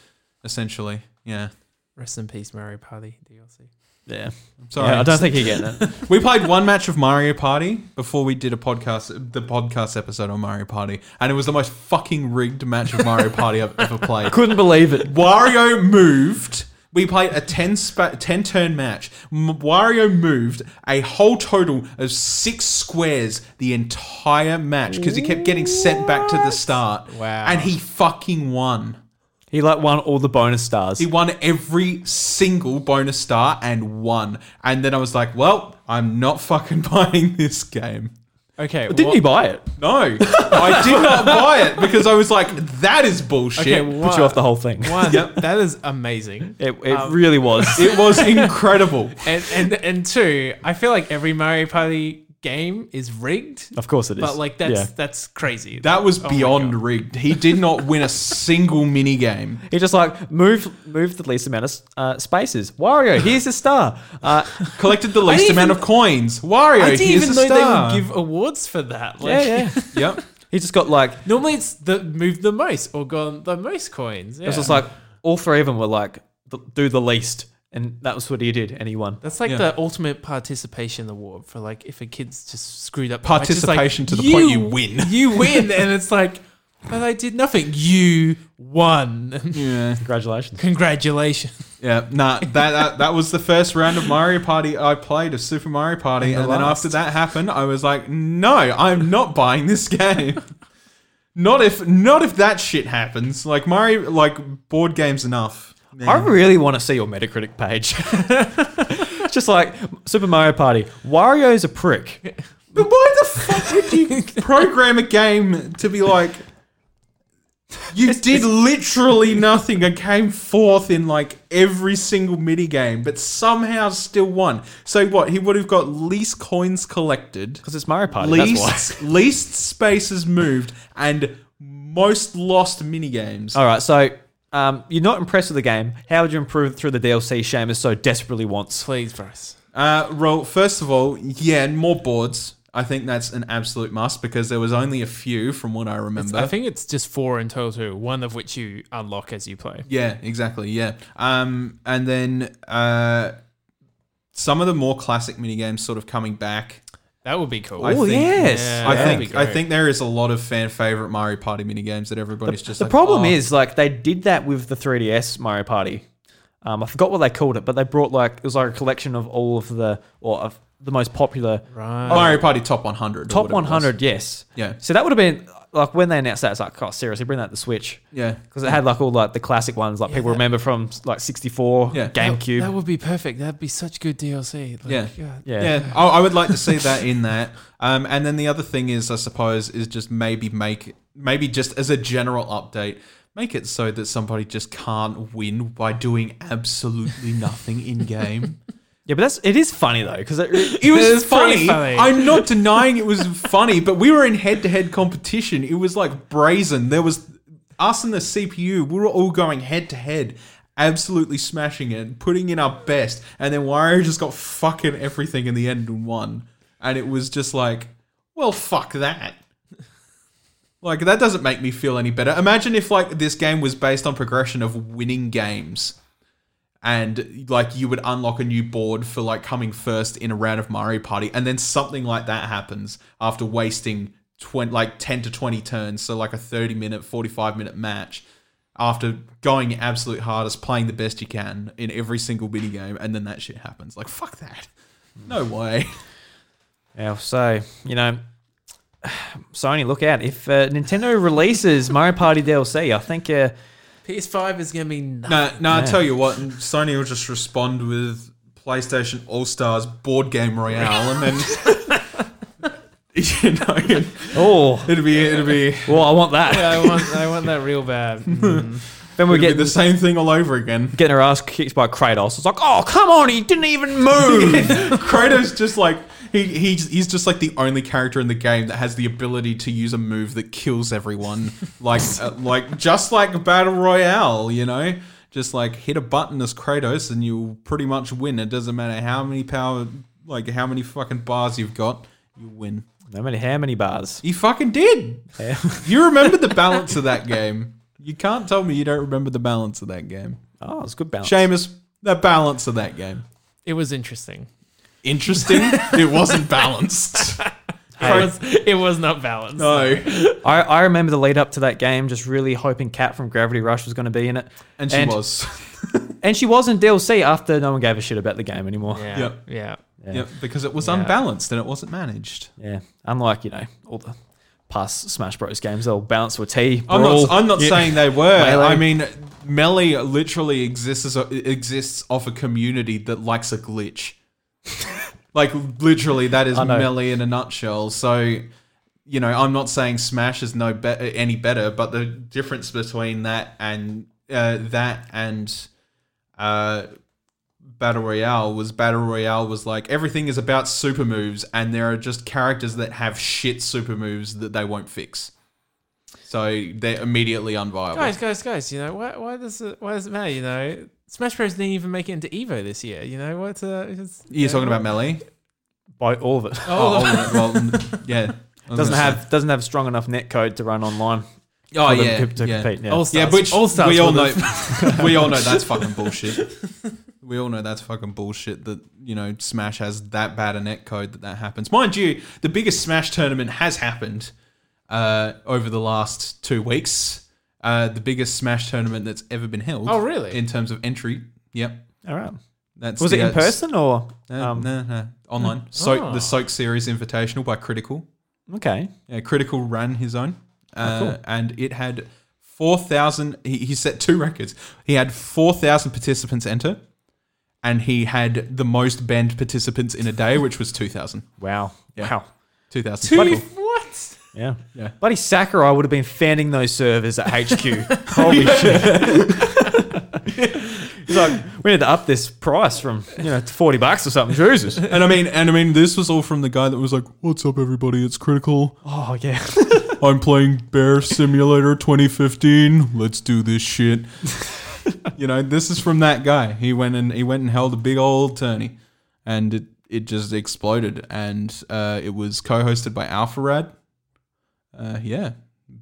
Speaker 2: Essentially, yeah.
Speaker 3: Rest in peace, Mario Party DLC.
Speaker 1: yeah.
Speaker 2: Sorry,
Speaker 1: yeah, I don't think you're getting it.
Speaker 2: we played one match of Mario Party before we did a podcast, the podcast episode on Mario Party, and it was the most fucking rigged match of Mario Party I've ever played.
Speaker 1: Couldn't believe it.
Speaker 2: Wario moved. We played a 10, spa- 10 turn match. M- Wario moved a whole total of six squares the entire match because he kept getting sent back to the start.
Speaker 3: Wow.
Speaker 2: And he fucking won.
Speaker 1: He like won all the bonus stars.
Speaker 2: He won every single bonus star and won. And then I was like, well, I'm not fucking buying this game.
Speaker 3: Okay,
Speaker 1: Didn't
Speaker 3: what-
Speaker 1: you buy it?
Speaker 2: No, I did not buy it because I was like, that is bullshit.
Speaker 3: Okay,
Speaker 1: Put you off the whole thing.
Speaker 3: One, that is amazing.
Speaker 1: It, it
Speaker 3: Um,
Speaker 1: really was.
Speaker 2: it was incredible.
Speaker 3: And and and two, I feel like every Mario Party game is rigged,
Speaker 1: of course it is.
Speaker 3: but like that's
Speaker 1: Yeah.
Speaker 3: that's crazy.
Speaker 2: That was
Speaker 3: Oh my
Speaker 2: beyond
Speaker 3: God.
Speaker 2: rigged. He did not win a single mini game.
Speaker 1: He just like move move the least amount of uh, spaces. Wario, here's a star. Uh,
Speaker 2: Collected the least amount
Speaker 3: even-
Speaker 2: of coins. Wario,
Speaker 3: I didn't
Speaker 2: here's
Speaker 3: even
Speaker 2: a
Speaker 3: know
Speaker 2: star.
Speaker 3: they would give awards for that. Like,
Speaker 1: yeah, yeah.
Speaker 2: Yep.
Speaker 1: He just got like
Speaker 3: Normally it's the move the most or gone the most coins. Yeah.
Speaker 1: it was just like all three of them were like th- do the least, and that was what he did, and he won.
Speaker 3: That's like
Speaker 2: Yeah.
Speaker 3: the ultimate participation award for like if a kid's just screwed up. the match, it's
Speaker 2: Participation
Speaker 3: like,
Speaker 2: to the point you win.
Speaker 3: You win, and it's like, but I did nothing. You won.
Speaker 2: Yeah.
Speaker 1: Congratulations.
Speaker 3: Congratulations.
Speaker 2: Yeah. Nah, that, that that was the first round of Mario Party I played of Super Mario Party,
Speaker 3: And
Speaker 2: and,
Speaker 3: the
Speaker 2: then
Speaker 3: last.
Speaker 2: after that happened, I was like, no, I'm not buying this game. not if not if that shit happens. Like Mario, like board games enough.
Speaker 1: I really want to see your Metacritic page. just like Super Mario Party. Wario's a prick.
Speaker 2: But why the fuck would you program a game to be like you did literally nothing and came fourth in like every single mini game, but somehow still won. So what? He would have got least coins collected,
Speaker 1: Because it's Mario Party.
Speaker 2: Least least spaces moved, and most lost mini games.
Speaker 1: All right, so um, you're not impressed with the game. How would you improve it through the DLC Seamus so desperately wants?
Speaker 3: Please, Bryce.
Speaker 2: Uh, well, first of all, yeah, and more boards. I think that's an absolute must because there was only a few from what I remember.
Speaker 3: I think it's just four in total, one of which you unlock as you play.
Speaker 2: Yeah, exactly. Yeah. Um, and then uh, some of the more classic mini games sort of coming back.
Speaker 3: That would be cool.
Speaker 1: Oh, yes.
Speaker 3: Yeah,
Speaker 2: I
Speaker 3: that'd
Speaker 2: think I think there is a lot of fan favorite Mario Party mini games that everybody's just
Speaker 1: the
Speaker 2: like.
Speaker 1: problem
Speaker 2: "Oh."
Speaker 1: is, like, they did that with the 3DS Mario Party. Um, I forgot what they called it, but they brought like it was like a collection of all of the or of the most popular
Speaker 3: right.
Speaker 2: Mario Party Top 100.
Speaker 1: top
Speaker 2: whatever it was.
Speaker 1: 100. Yes.
Speaker 2: Yeah.
Speaker 1: So that would have been like when they announced that. It's like, oh, seriously, bring that to the Switch
Speaker 2: Yeah.
Speaker 1: because it had like all like the classic ones, like people
Speaker 3: that-
Speaker 1: remember from like 64,
Speaker 2: Yeah.
Speaker 1: GameCube.
Speaker 3: That would be perfect. That'd be such good DLC. Like,
Speaker 2: Yeah.
Speaker 3: God.
Speaker 1: yeah.
Speaker 2: Yeah, I, I would like to see that in that. Um, and then the other thing is, I suppose, is just maybe make maybe just as a general update, make it so that somebody just can't win by doing absolutely nothing in game.
Speaker 1: Yeah, but that's it is funny though because it,
Speaker 2: It was
Speaker 3: It's
Speaker 2: funny.
Speaker 3: funny.
Speaker 2: I'm not denying it was funny, but we were in head-to-head competition. It was like brazen. There was us and the CPU. We were all going head-to-head, absolutely smashing it, putting in our best, and then Wario just got fucking everything in the end and won. And it was just like, well, fuck that. Like that doesn't make me feel any better. Imagine if like this game was based on progression of winning games and like you would unlock a new board for like coming first in a round of Mario Party, and then something like that happens after wasting 20, like 10 to 20 turns, so like a 30 minute, 45 minute match. after going absolute hardest, playing the best you can in every single mini game, and then that shit happens. Like fuck that. No way.
Speaker 1: Yeah, so you know, Sony, look out if uh, Nintendo releases Mario Party DLC. I think uh,
Speaker 3: PS5 is going to be nothing.
Speaker 2: No, no. I tell you what, Sony will just respond with PlayStation All Stars board game royale, and then you know,
Speaker 1: oh,
Speaker 2: it'll be it'll be
Speaker 1: well, I want that.
Speaker 3: I want, I want that real bad. Mm.
Speaker 1: Then we get
Speaker 2: the same thing all over again.
Speaker 1: getting her ass kicked by Kratos. It's like, oh come on, he didn't even move.
Speaker 2: Kratos just like he he's he's just like the only character in the game that has the ability to use a move that kills everyone, like uh, like just like battle royale, you know. Just like hit a button as Kratos and you'll pretty much win. It doesn't matter how many power, like how many fucking bars you've got, you win.
Speaker 1: no matter how many bars.
Speaker 2: You fucking did. You remember the balance of that game. You can't tell me you don't remember the balance of that game.
Speaker 1: Oh, it's good balance.
Speaker 2: Seamus, the balance of that game.
Speaker 3: It was interesting.
Speaker 2: Interesting. it wasn't balanced.
Speaker 3: It was, it was not balanced.
Speaker 2: No.
Speaker 1: I, I remember the lead up to that game, just really hoping Kat from Gravity Rush was going to be in it,
Speaker 2: And she was.
Speaker 1: and she was in DLC after no one gave a shit about the game anymore.
Speaker 3: Yeah.
Speaker 2: Yep.
Speaker 3: Yeah.
Speaker 2: Yep, because it was
Speaker 3: Yeah.
Speaker 2: unbalanced and it wasn't managed.
Speaker 1: Yeah, unlike you know all the past Smash Bros games, they'll bounce to a T.
Speaker 2: I'm
Speaker 1: brawl.
Speaker 2: not. I'm not
Speaker 1: Yeah.
Speaker 2: saying they were.
Speaker 1: Melee.
Speaker 2: I mean, Melee literally exists as a, exists off a community that likes a glitch. Like literally, that is. Melee in a nutshell. So, you know, I'm not saying Smash is no be- any better, but the difference between that and uh, that and uh, Battle Royale was Battle Royale was like everything is about super moves, and there are just characters that have shit super moves that they won't fix. So they're immediately unviable.
Speaker 3: Guys, guys, guys, you know, why, why does it, why does it matter, you know? Smash Bros didn't even make it into Evo this year, you know? What's, uh, it's,
Speaker 2: You're talking about Melee?
Speaker 1: by all of it.
Speaker 2: Oh, well, mm, yeah. I was
Speaker 1: doesn't
Speaker 2: gonna
Speaker 1: have doesn't have strong enough net code to run online.
Speaker 2: Oh yeah,
Speaker 1: to, to
Speaker 2: yeah.
Speaker 1: compete. Yeah.
Speaker 3: All
Speaker 2: Yeah, which
Speaker 3: All Stars
Speaker 2: we all know. we all know that's fucking bullshit. We all know that's fucking bullshit. That you know, Smash has that bad a net code that that happens. Mind you, the biggest Smash tournament has happened uh, over the last two weeks. Uh, the biggest Smash tournament that's ever been held.
Speaker 3: Oh, really?
Speaker 2: In terms of entry, yep.
Speaker 1: all right.
Speaker 2: That's
Speaker 1: Was
Speaker 2: the,
Speaker 1: it in
Speaker 2: uh,
Speaker 1: person or?
Speaker 2: No,
Speaker 1: Um,
Speaker 2: no, no, online. So
Speaker 3: Oh.
Speaker 2: the Soak Series Invitational by Critical.
Speaker 1: Okay.
Speaker 2: Yeah, Critical ran his own, uh,
Speaker 1: cool.
Speaker 2: and it had four thousand. He, he set two records. He had four thousand participants enter, and he had the most banned participants in a day, which was two thousand.
Speaker 1: Wow.
Speaker 2: Yeah.
Speaker 1: Wow.
Speaker 2: Two thousand.
Speaker 3: Two, what?
Speaker 1: Yeah.
Speaker 2: Yeah.
Speaker 1: Buddy Sakurai would have been fanning those servers at HQ. Holy shit. He's like, we need to up this price from, you know, to 40 bucks or something. Jesus.
Speaker 2: And I mean, and I mean, this was all from the guy that was like, "What's up, everybody? It's Critical.
Speaker 1: Oh, yeah.
Speaker 2: I'm playing Bear Simulator 2015. Let's do this shit." you know, this is from that guy. He went and he went and held a big old tourney, and it it just exploded. And uh, it was co-hosted by Alpharad. Uh, yeah,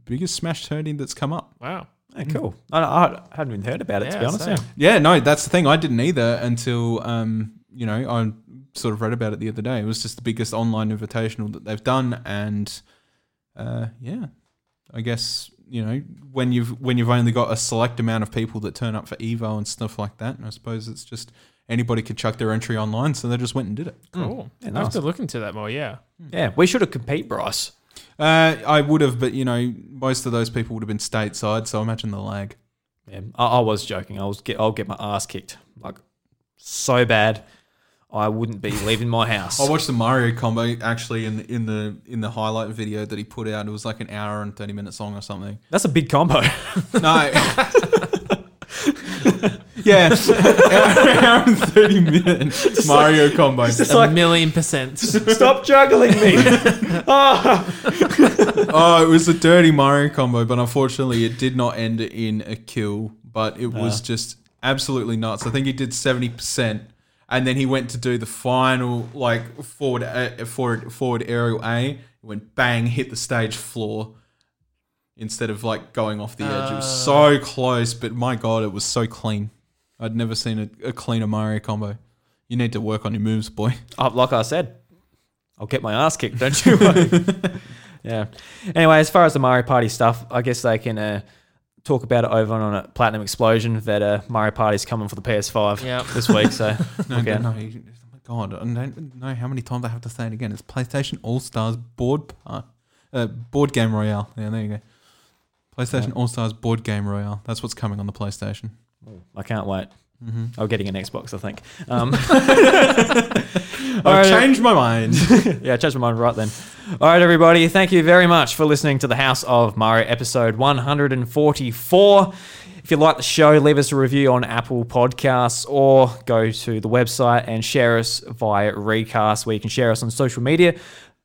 Speaker 2: biggest Smash tourney that's come up.
Speaker 3: Wow.
Speaker 1: Hey, cool. I, I hadn't even heard about it, to be honest.
Speaker 3: same.
Speaker 1: Yeah.
Speaker 2: Yeah, no, that's the thing. I didn't either until um, you know, I sort of read about it the other day. It was just the biggest online invitational that they've done, and uh, yeah, I guess you know when you've when you've only got a select amount of people that turn up for Evo and stuff like that. I suppose it's just anybody could chuck their entry online, so they just went and did it.
Speaker 3: Cool.
Speaker 1: Yeah,
Speaker 3: I have
Speaker 1: nice.
Speaker 3: to look into that more, yeah.
Speaker 1: Yeah. We should have compete, Bryce.
Speaker 2: Uh, I would have, but you know, most of those people would have been stateside, so imagine the lag.
Speaker 1: Yeah, I, I was joking. I was get, I'll get my ass kicked like so bad. I wouldn't be leaving my house.
Speaker 2: I watched the Mario combo actually in in the in the highlight video that he put out. It was like an hour and thirty minute song or something.
Speaker 1: That's a big combo.
Speaker 2: No. yeah, hour and thirty minutes Mario combo.
Speaker 3: a million percent.
Speaker 1: Stop juggling me.
Speaker 2: Oh, it was a dirty Mario combo, but unfortunately, it did not end in a kill. But it was just absolutely nuts. I think he did seventy percent, and then he went to do the final like forward uh, forward forward aerial A. It went bang, hit the stage floor. Instead of like going off the edge, it was so close, but my god, it was so clean. I'd never seen a, a cleaner Mario combo. You need to work on your moves, boy.
Speaker 1: Oh, like I said, I'll get my ass kicked, don't you? worry. yeah. Anyway, as far as the Mario Party stuff, I guess they can uh, talk about it over on a Platinum Explosion that uh, Mario Party's coming for the PS5
Speaker 3: Yep.
Speaker 1: this week. So
Speaker 2: No,
Speaker 1: look
Speaker 2: no,
Speaker 1: out.
Speaker 2: no, you- oh my God, I don't know how many times I have to say it again. It's PlayStation All Stars board par- uh, board game royale. Yeah, there you go. PlayStation All Stars board game royale. That's what's coming on the PlayStation.
Speaker 1: I can't wait.
Speaker 2: Mm-hmm.
Speaker 1: I'm getting an Xbox, I think. Um,
Speaker 2: I've
Speaker 1: right.
Speaker 2: changed my mind.
Speaker 1: yeah, I changed my mind right then. All right, everybody. Thank you very much for listening to the House of Mario episode 144. If you like the show, leave us a review on Apple Podcasts or go to the website and share us via Recast, where you can share us on social media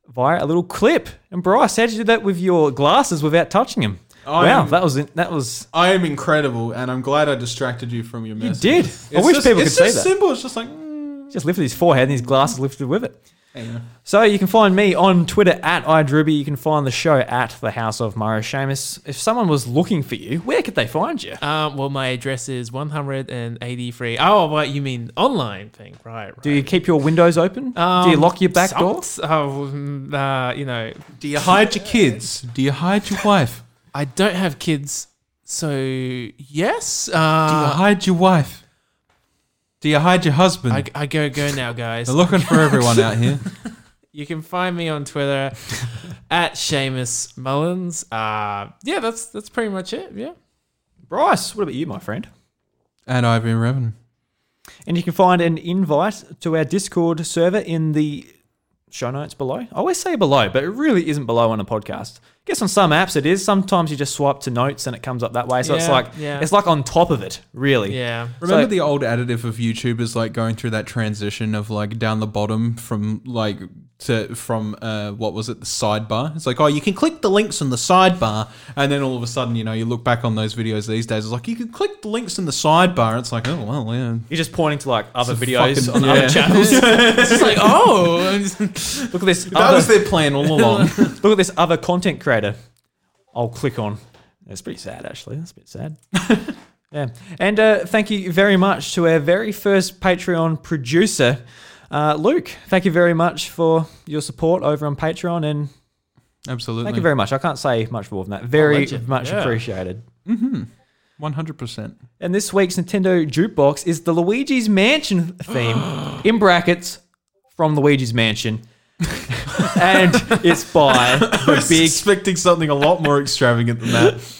Speaker 1: via a little clip. And Bryce, how did you do that with your glasses without touching them? Wow,
Speaker 2: I'm-
Speaker 1: that was that was
Speaker 2: I am incredible, and I'm glad I distracted you from your message.
Speaker 1: you did.
Speaker 2: It's
Speaker 1: I wish
Speaker 2: just-
Speaker 1: people could see that.
Speaker 2: it's
Speaker 1: see
Speaker 2: just
Speaker 1: that.
Speaker 2: simple. It's just like, mm,
Speaker 1: Just lifted his forehead and his glasses lifted with it.
Speaker 2: hey, you know.
Speaker 1: So you can find me on Twitter at iDrewby. You can find the show at the House of Mario Seamus. If someone was looking for you, where could they find you?
Speaker 3: Um, well, my address is 183. Oh, what you mean online thing, right? right.
Speaker 1: Do you keep your windows open? Do you
Speaker 3: Um,
Speaker 1: lock your back door?
Speaker 3: some- Oh, mm, uh, you know,
Speaker 2: Do you hide your kids? Do you hide your wife?
Speaker 3: I don't have kids, so yes.
Speaker 2: Do you
Speaker 3: Uh,
Speaker 2: hide your wife? Do you hide your husband?
Speaker 3: I, I go go now, guys.
Speaker 2: They're looking for everyone out here.
Speaker 3: You can find me on Twitter at Seamus Mullins. Uh, yeah, that's that's pretty much it. Yeah.
Speaker 1: Bryce, what about you, my friend?
Speaker 2: And I've been Revan.
Speaker 1: And you can find an invite to our Discord server in the show notes below. I always say below, but it really isn't below on a podcast. I guess on some apps it is. Sometimes you just swipe to notes and it comes up that way. So it's
Speaker 3: Yeah,
Speaker 1: like
Speaker 3: yeah.
Speaker 1: it's like on top of it, really.
Speaker 3: Yeah.
Speaker 2: Remember
Speaker 1: So-
Speaker 2: the old additive of YouTubers like going through that transition of like down the bottom from like to from uh what was it the sidebar? It's like oh you can click the links in the sidebar and then all of a sudden you know you look back on those videos these days it's like you can click the links in the sidebar. It's like oh well yeah.
Speaker 1: You're just pointing to like other
Speaker 2: It's
Speaker 1: videos
Speaker 2: fucking-
Speaker 1: on
Speaker 2: yeah.
Speaker 1: other channels.
Speaker 3: it's just like oh,
Speaker 1: Look at this.
Speaker 2: That
Speaker 1: other-
Speaker 2: was their plan all along.
Speaker 1: Look at this other content creator. I'll click on. It's pretty sad, actually. That's a bit sad. yeah. And uh, thank you very much to our very first Patreon producer, uh, Luke. Thank you very much for your support over on Patreon. And
Speaker 2: Absolutely.
Speaker 1: thank you very much. I can't say much more than that. Very much
Speaker 3: Yeah.
Speaker 1: appreciated.
Speaker 2: Hundred percent.
Speaker 1: And this week's Nintendo Jukebox is the Luigi's Mansion theme, in brackets, from Luigi's Mansion. and it's by the big
Speaker 2: expecting something a lot more extravagant than that.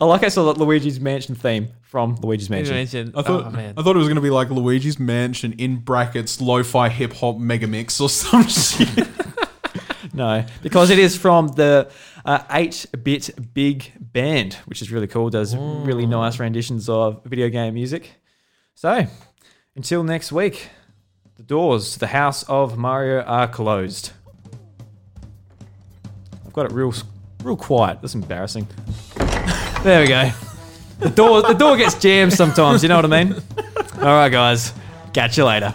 Speaker 1: I like I saw that Luigi's Mansion theme from Luigi's
Speaker 3: you
Speaker 1: Mansion.
Speaker 2: I thought
Speaker 3: oh man.
Speaker 2: I thought it was gonna be like Luigi's Mansion in brackets lo-fi hip hop mega mix or some shit.
Speaker 1: No, because it is from the uh, 8-bit big band, which is really cool. Does really nice renditions of video game music. So, until next week, the doors to the house of Mario are closed. I've got it real, real quiet. That's embarrassing. there we go. The door, the door gets jammed sometimes. You know what I mean? All right, guys. Catch you later.